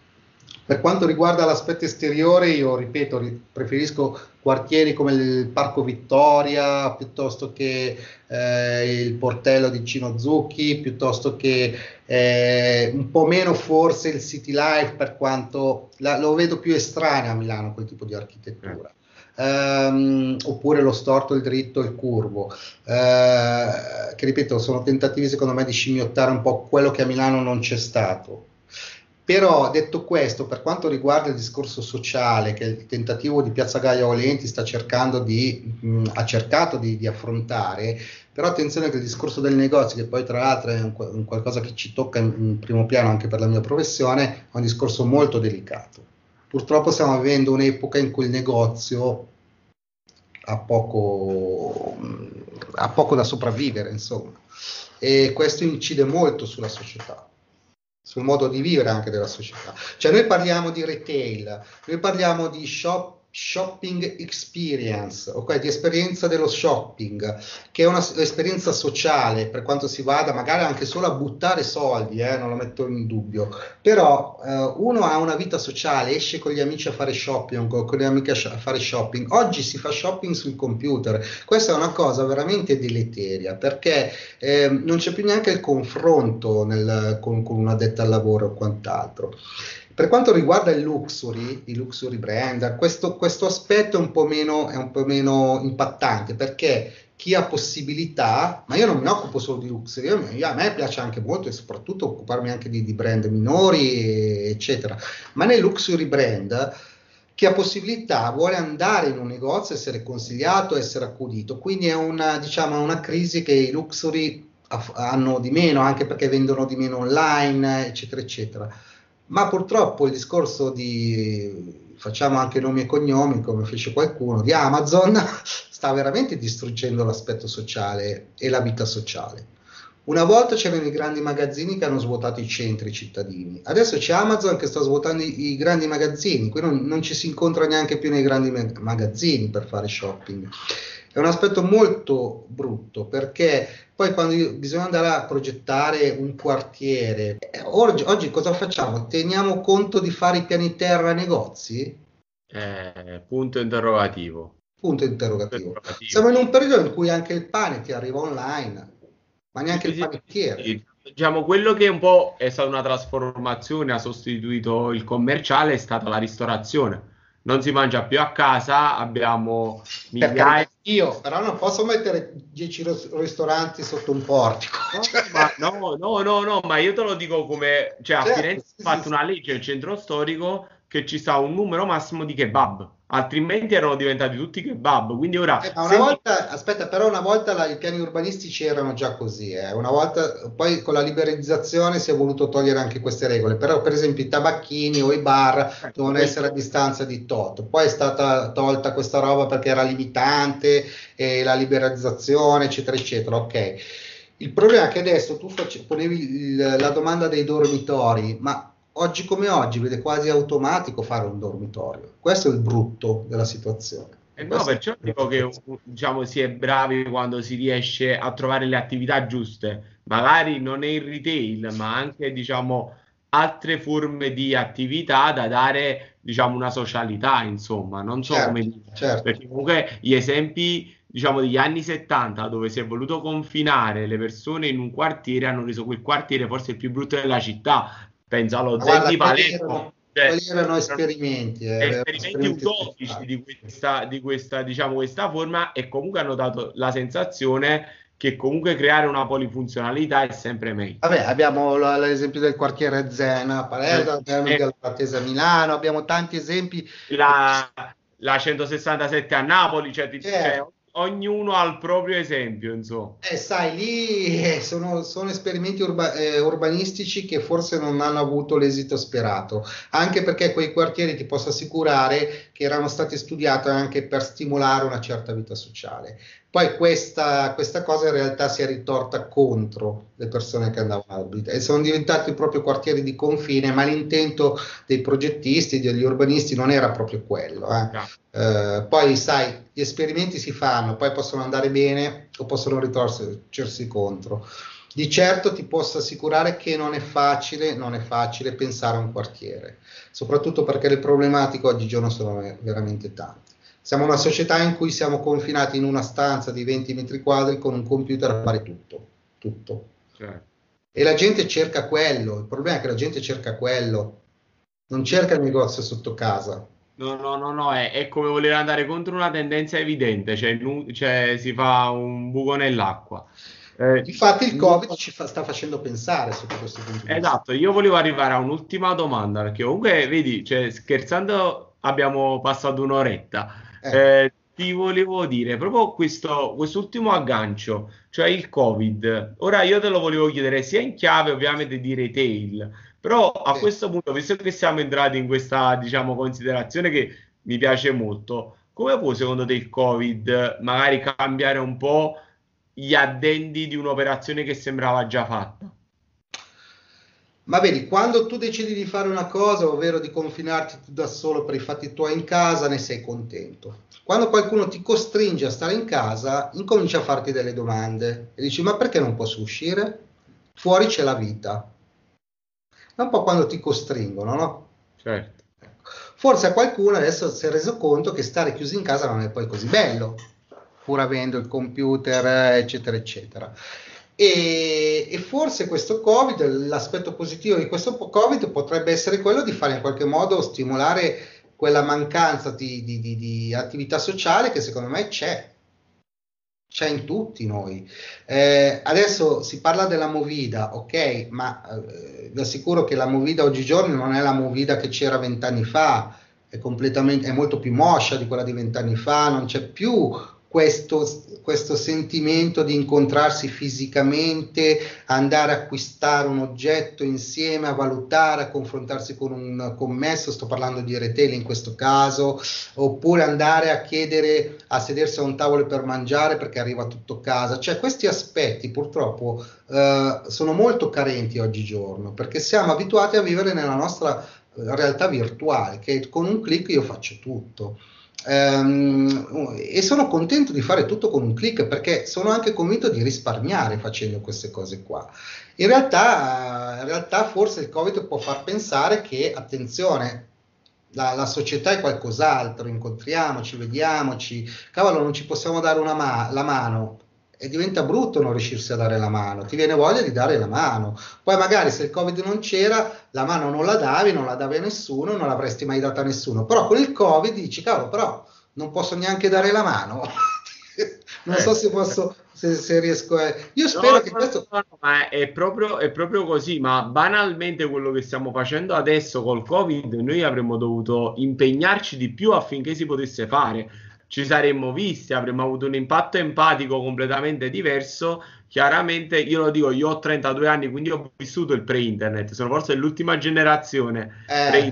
S2: Per quanto riguarda l'aspetto esteriore, io ripeto, preferisco quartieri come il Parco Vittoria piuttosto che eh, il Portello di Cino Zucchi, piuttosto che eh, un po' meno forse il City Life, per quanto la, lo vedo più estraneo a Milano quel tipo di architettura. Ehm, oppure lo storto, il dritto, il curvo, eh, che ripeto sono tentativi secondo me di scimmiottare un po' quello che a Milano non c'è stato. Però detto questo, per quanto riguarda il discorso sociale che il tentativo di Piazza Gaia Olenti sta cercando di, mh, ha cercato di, di, affrontare, però attenzione che il discorso del negozio, che poi tra l'altro è un, un qualcosa che ci tocca in, in primo piano anche per la mia professione, è un discorso molto delicato. Purtroppo stiamo vivendo un'epoca in cui il negozio ha poco, ha poco da sopravvivere, insomma, e questo incide molto sulla società sul modo di vivere anche della società. Cioè noi parliamo di retail, noi parliamo di shop shopping experience, ok, di esperienza dello shopping, che è un'esperienza sociale, per quanto si vada magari anche solo a buttare soldi, eh, non lo metto in dubbio, però eh, uno ha una vita sociale, esce con gli amici a fare shopping, con le amiche a fare shopping, oggi si fa shopping sul computer, questa è una cosa veramente deleteria, perché eh, non c'è più neanche il confronto nel, con, con un addetto al lavoro o quant'altro. Per quanto riguarda il luxury, i luxury brand, questo, questo aspetto è un, po meno, è un po' meno impattante perché chi ha possibilità, ma io non mi occupo solo di luxury, io, io, a me piace anche molto e soprattutto occuparmi anche di, di brand minori, eccetera, ma nei luxury brand chi ha possibilità vuole andare in un negozio, essere consigliato, essere accudito, quindi è una, diciamo, una crisi che i luxury hanno di meno, anche perché vendono di meno online, eccetera, eccetera ma purtroppo il discorso di facciamo anche nomi e cognomi come fece qualcuno di Amazon sta veramente distruggendo l'aspetto sociale e la vita sociale. Una volta c'erano i grandi magazzini che hanno svuotato i centri cittadini, adesso c'è Amazon che sta svuotando i, i grandi magazzini, qui non, non, ci si incontra neanche più nei grandi magazzini per fare shopping. È un aspetto molto brutto perché poi quando bisogna andare a progettare un quartiere, eh, oggi, oggi cosa facciamo? Teniamo conto di fare i piani terra negozi?
S1: Eh, punto interrogativo.
S2: Punto interrogativo. interrogativo. Siamo in un periodo in cui anche il pane ti arriva online, ma neanche sì, il panettiere. Sì,
S1: diciamo quello che un po' è stata una trasformazione, ha sostituito il commerciale, è stata la ristorazione non si mangia più a casa, abbiamo
S2: migliaia... Io però non posso mettere 10 ristoranti sotto un portico.
S1: No, no, no, no, no, ma io te lo dico come... Cioè a Firenze sì, ha fatto una legge nel centro storico che ci sta un numero massimo di kebab altrimenti erano diventati tutti kebab. Quindi ora.
S2: Eh, una volta, aspetta, però una volta la, i piani urbanistici erano già così. Eh. Una volta, poi con la liberalizzazione si è voluto togliere anche queste regole. Però, per esempio, i tabacchini o i bar eh, devono essere a distanza di tot. Poi è stata tolta questa roba perché era limitante, e la liberalizzazione, eccetera, eccetera. Ok. Il problema è che adesso tu face, ponevi il, la domanda dei dormitori, ma oggi come oggi vede quasi automatico fare un dormitorio. Questo è il brutto della situazione.
S1: Eh no, perciò dico che diciamo, si è bravi quando si riesce a trovare le attività giuste, magari non è il retail, ma anche diciamo, altre forme di attività da dare diciamo, una socialità, insomma, non so certo, come dire, certo. perché comunque gli esempi diciamo degli anni 70 dove si è voluto confinare le persone in un quartiere hanno reso quel quartiere forse il più brutto della città penso allo Zen di Palermo.
S2: Cioè, quelli erano esperimenti,
S1: eh, esperimenti, esperimenti utopici di questa, di questa, diciamo, questa forma e comunque hanno dato la sensazione che comunque creare una polifunzionalità è sempre meglio.
S2: Vabbè, abbiamo l'esempio del quartiere Zen a Palermo, eh, della Attesa Milano, abbiamo tanti esempi.
S1: La, la 167 a Napoli, cioè, certo. cioè ognuno ha il proprio esempio, insomma.
S2: Eh, sai, lì eh, sono, sono esperimenti urba, eh, urbanistici che forse non hanno avuto l'esito sperato, anche perché quei quartieri ti posso assicurare che erano stati studiati anche per stimolare una certa vita sociale. Poi questa, questa, cosa in realtà si è ritorta contro le persone che andavano a abitare e sono diventati proprio quartieri di confine, ma l'intento dei progettisti, degli urbanisti non era proprio quello. Eh. No. Eh, poi sai, gli esperimenti si fanno, poi possono andare bene o possono ritorcersi contro. Di certo ti posso assicurare che non è facile, non è facile pensare a un quartiere, soprattutto perché le problematiche oggigiorno sono veramente tante. Siamo una società in cui siamo confinati in una stanza di 20 metri quadri con un computer a fare tutto, tutto. Certo. E la gente cerca quello, il problema è che la gente cerca quello, non cerca il negozio sotto casa.
S1: No, no, no, no, è, è come voler andare contro una tendenza evidente, cioè, cioè si fa un buco nell'acqua.
S2: Eh, Infatti il Covid ci fa, sta facendo pensare sotto questo punto.
S1: Esatto, io volevo arrivare a un'ultima domanda, perché comunque, vedi, cioè, scherzando abbiamo passato un'oretta. Eh. Eh, ti volevo dire proprio questo quest'ultimo aggancio, cioè il Covid. Ora io te lo volevo chiedere sia in chiave ovviamente di retail, però a sì. questo punto, visto che siamo entrati in questa diciamo considerazione che mi piace molto, come può secondo te il Covid magari cambiare un po' gli addendi di un'operazione che sembrava già fatta?
S2: Ma vedi, quando tu decidi di fare una cosa, ovvero di confinarti tu da solo per i fatti tuoi in casa, ne sei contento. Quando qualcuno ti costringe a stare in casa, incomincia a farti delle domande e dici: Ma perché non posso uscire? Fuori c'è la vita. È un po' quando ti costringono, no?
S1: Certo.
S2: Forse a qualcuno adesso si è reso conto che stare chiusi in casa non è poi così bello, pur avendo il computer, eccetera, eccetera. E, e, forse questo Covid, l'aspetto positivo di questo Covid potrebbe essere quello di fare in qualche modo stimolare quella mancanza di, di, di, di attività sociale che secondo me c'è, c'è in tutti noi. Eh, adesso si parla della Movida, ok, ma eh, vi assicuro che la Movida oggigiorno non è la Movida che c'era vent'anni fa, è, completamente, è molto più moscia di quella di vent'anni fa, non c'è più questo, questo sentimento di incontrarsi fisicamente, andare a acquistare un oggetto insieme, a valutare, a confrontarsi con un commesso, sto parlando di retail in questo caso, oppure andare a chiedere a sedersi a un tavolo per mangiare perché arriva tutto a casa. Cioè questi aspetti purtroppo eh, sono molto carenti oggigiorno perché siamo abituati a vivere nella nostra eh, realtà virtuale, che con un clic io faccio tutto. Um, e sono contento di fare tutto con un clic perché sono anche convinto di risparmiare facendo queste cose qua. In realtà, in realtà forse il Covid può far pensare che, attenzione, la, la, società è qualcos'altro, incontriamoci, vediamoci, cavolo, non ci possiamo dare una ma- la mano, e diventa brutto non riuscirsi a dare la mano, ti viene voglia di dare la mano. Poi magari se il Covid non c'era, la mano non la davi, non la davi a nessuno, non l'avresti mai data a nessuno. Però con il Covid dici, cavolo, però non posso neanche dare la mano. non so se posso, se, se riesco a... Io spero no, che
S1: no,
S2: questo...
S1: No, ma è proprio, è proprio così, ma banalmente quello che stiamo facendo adesso col Covid, noi avremmo dovuto impegnarci di più affinché si potesse fare ci saremmo visti, avremmo avuto un impatto empatico completamente diverso. Chiaramente, io lo dico, io ho 32 anni, quindi ho vissuto il pre-internet, sono forse l'ultima generazione. Eh.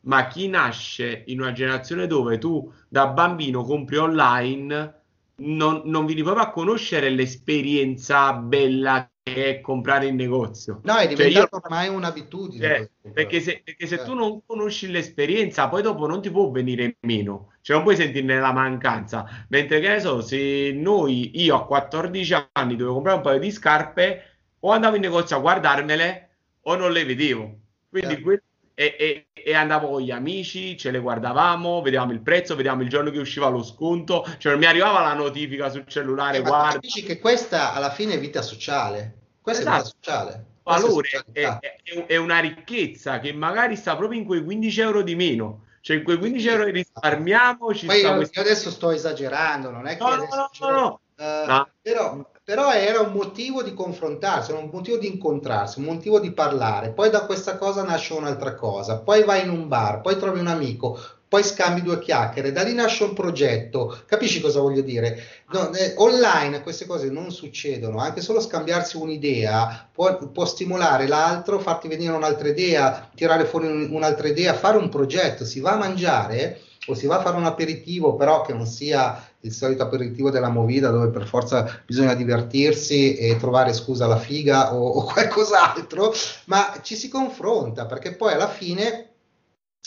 S1: Ma chi nasce in una generazione dove tu da bambino compri online, non, non vieni proprio a conoscere l'esperienza bella è comprare in negozio.
S2: No, è diventato cioè io, ormai un'abitudine.
S1: Cioè, perché se, perché se eh. tu non conosci l'esperienza, poi dopo non ti può venire meno cioè non puoi sentirne la mancanza. Mentre che ne so, se noi, io a 14 anni dovevo comprare un paio di scarpe, o andavo in negozio a guardarmele o non le vedevo. Quindi yeah. que- e, e, e, andavo con gli amici, ce le guardavamo, vedevamo il prezzo, vedevamo il giorno che usciva lo sconto, cioè non mi arrivava la notifica sul cellulare. Eh, guarda.
S2: capisci che questa alla fine è vita sociale. Questa
S1: esatto.
S2: è vita sociale.
S1: Valore è, è, è, una ricchezza che magari sta proprio in quei 15 euro di meno. Cioè, in quei 15 euro risparmiamo.
S2: Poi io, questo... io, adesso sto esagerando, non è che.
S1: No, no, no, no,
S2: uh, no. Però però era un motivo di confrontarsi, un motivo di incontrarsi, un motivo di parlare. Poi da questa cosa nasce un'altra cosa, poi vai in un bar, poi trovi un amico, poi scambi due chiacchiere, da lì nasce un progetto. Capisci cosa voglio dire? No, eh, online queste cose non succedono, anche solo scambiarsi un'idea può, può stimolare l'altro, farti venire un'altra idea, tirare fuori un, un'altra idea, fare un progetto, si va a mangiare o si va a fare un aperitivo, però che non sia il solito aperitivo della movida dove per forza bisogna divertirsi e trovare scusa alla figa o, o qualcos'altro, ma ci si confronta perché poi alla fine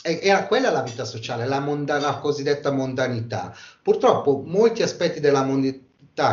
S2: era quella la vita sociale, la, monda- la cosiddetta mondanità. Purtroppo molti aspetti della mondanità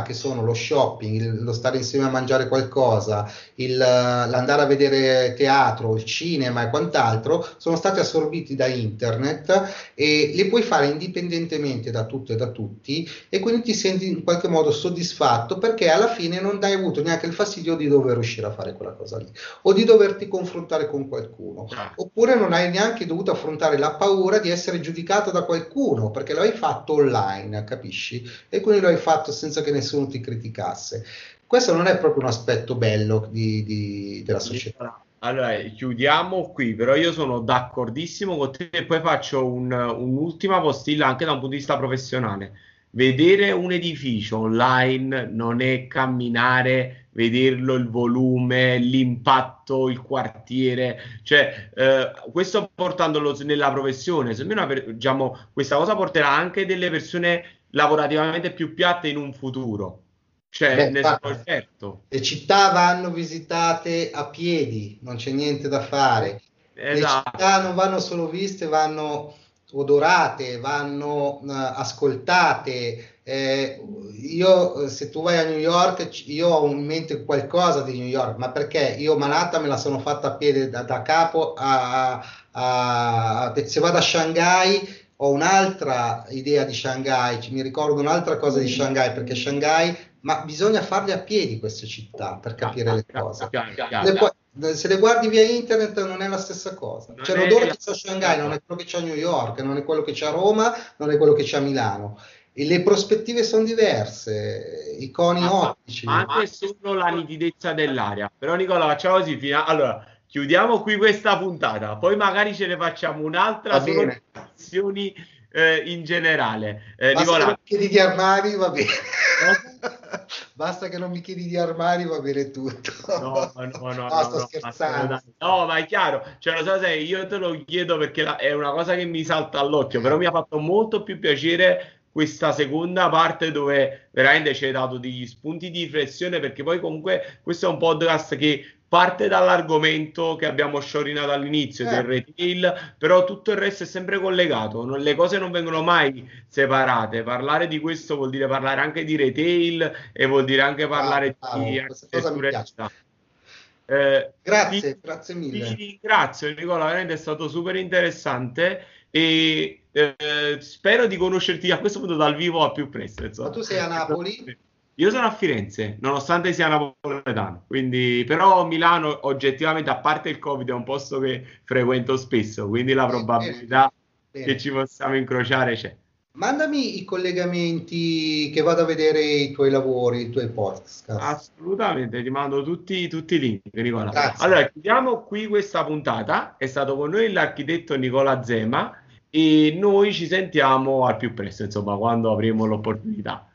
S2: che sono lo shopping, lo stare insieme a mangiare qualcosa, il, l'andare a vedere teatro, il cinema e quant'altro, sono stati assorbiti da internet e li puoi fare indipendentemente da tutto e da tutti e quindi ti senti in qualche modo soddisfatto perché alla fine non hai avuto neanche il fastidio di dover riuscire a fare quella cosa lì o di doverti confrontare con qualcuno oppure non hai neanche dovuto affrontare la paura di essere giudicato da qualcuno perché l'hai fatto online, capisci? E quindi lo hai fatto senza che nessuno ti criticasse. Questo non è proprio un aspetto bello di, di, della società.
S1: Allora, chiudiamo qui, però io sono d'accordissimo con te e poi faccio un, un'ultima postilla anche da un punto di vista professionale. Vedere un edificio online non è camminare, vederlo, il volume, l'impatto, il quartiere, cioè eh, questo portandolo nella professione, secondo me diciamo, questa cosa porterà anche delle persone lavorativamente più piatte in un futuro. Cioè, Beh, ne sono certo.
S2: Le città vanno visitate a piedi, non c'è niente da fare. Esatto. Le città non vanno solo viste, vanno odorate, vanno uh, ascoltate. Eh, io, se tu vai a New York, io ho in mente qualcosa di New York, ma perché io Manhattan me la sono fatta a piedi da, da capo a, a, a, se vado a Shanghai ho un'altra idea di Shanghai, mi ricordo un'altra cosa di Shanghai, perché Shanghai, ma bisogna farle a piedi queste città per capire le cose. Le, se le guardi via internet non è la stessa cosa. Cioè l'odore che c'è a Shanghai non è quello che c'è a New York, non è quello che c'è a Roma, non è quello che c'è a Milano. E le prospettive sono diverse, i coni ottici.
S1: Ma anche solo la nitidezza dell'aria. Però Nicola, facciamo così. Fino a... Allora, chiudiamo qui questa puntata, poi magari ce ne facciamo un'altra sulle azioni eh, in generale.
S2: Eh, Basta Nicola... che non mi chiedi di armadi, va bene. Basta che non mi chiedi di armadi, va bene tutto.
S1: No, no, no, no, no sto no, scherzando. No, ma è chiaro, cioè, lo so se io te lo chiedo perché la, è una cosa che mi salta all'occhio, però mi ha fatto molto più piacere questa seconda parte dove veramente ci hai dato degli spunti di riflessione perché poi comunque questo è un podcast che parte dall'argomento che abbiamo sciorinato all'inizio eh. del retail, però tutto il resto è sempre collegato, non, le cose non vengono mai separate. Parlare di questo vuol dire parlare anche di retail e vuol dire anche parlare ah, di architettura.
S2: Eh, grazie, ti, grazie mille.
S1: Ti ringrazio Nicola, veramente è stato super interessante e eh, spero di conoscerti a questo punto dal vivo a più presto.
S2: Insomma. Ma tu sei a Napoli?
S1: Io sono a Firenze, nonostante sia napoletano, quindi però Milano oggettivamente, a parte il Covid, è un posto che frequento spesso, quindi la probabilità bene, che ci possiamo incrociare c'è.
S2: Mandami i collegamenti che vado a vedere i tuoi lavori, i tuoi podcast.
S1: Assolutamente, ti mando tutti, tutti i link, Nicola. Grazie. Allora, chiudiamo qui questa puntata. È stato con noi l'architetto Nicola Zema e noi ci sentiamo al più presto, insomma, quando avremo l'opportunità.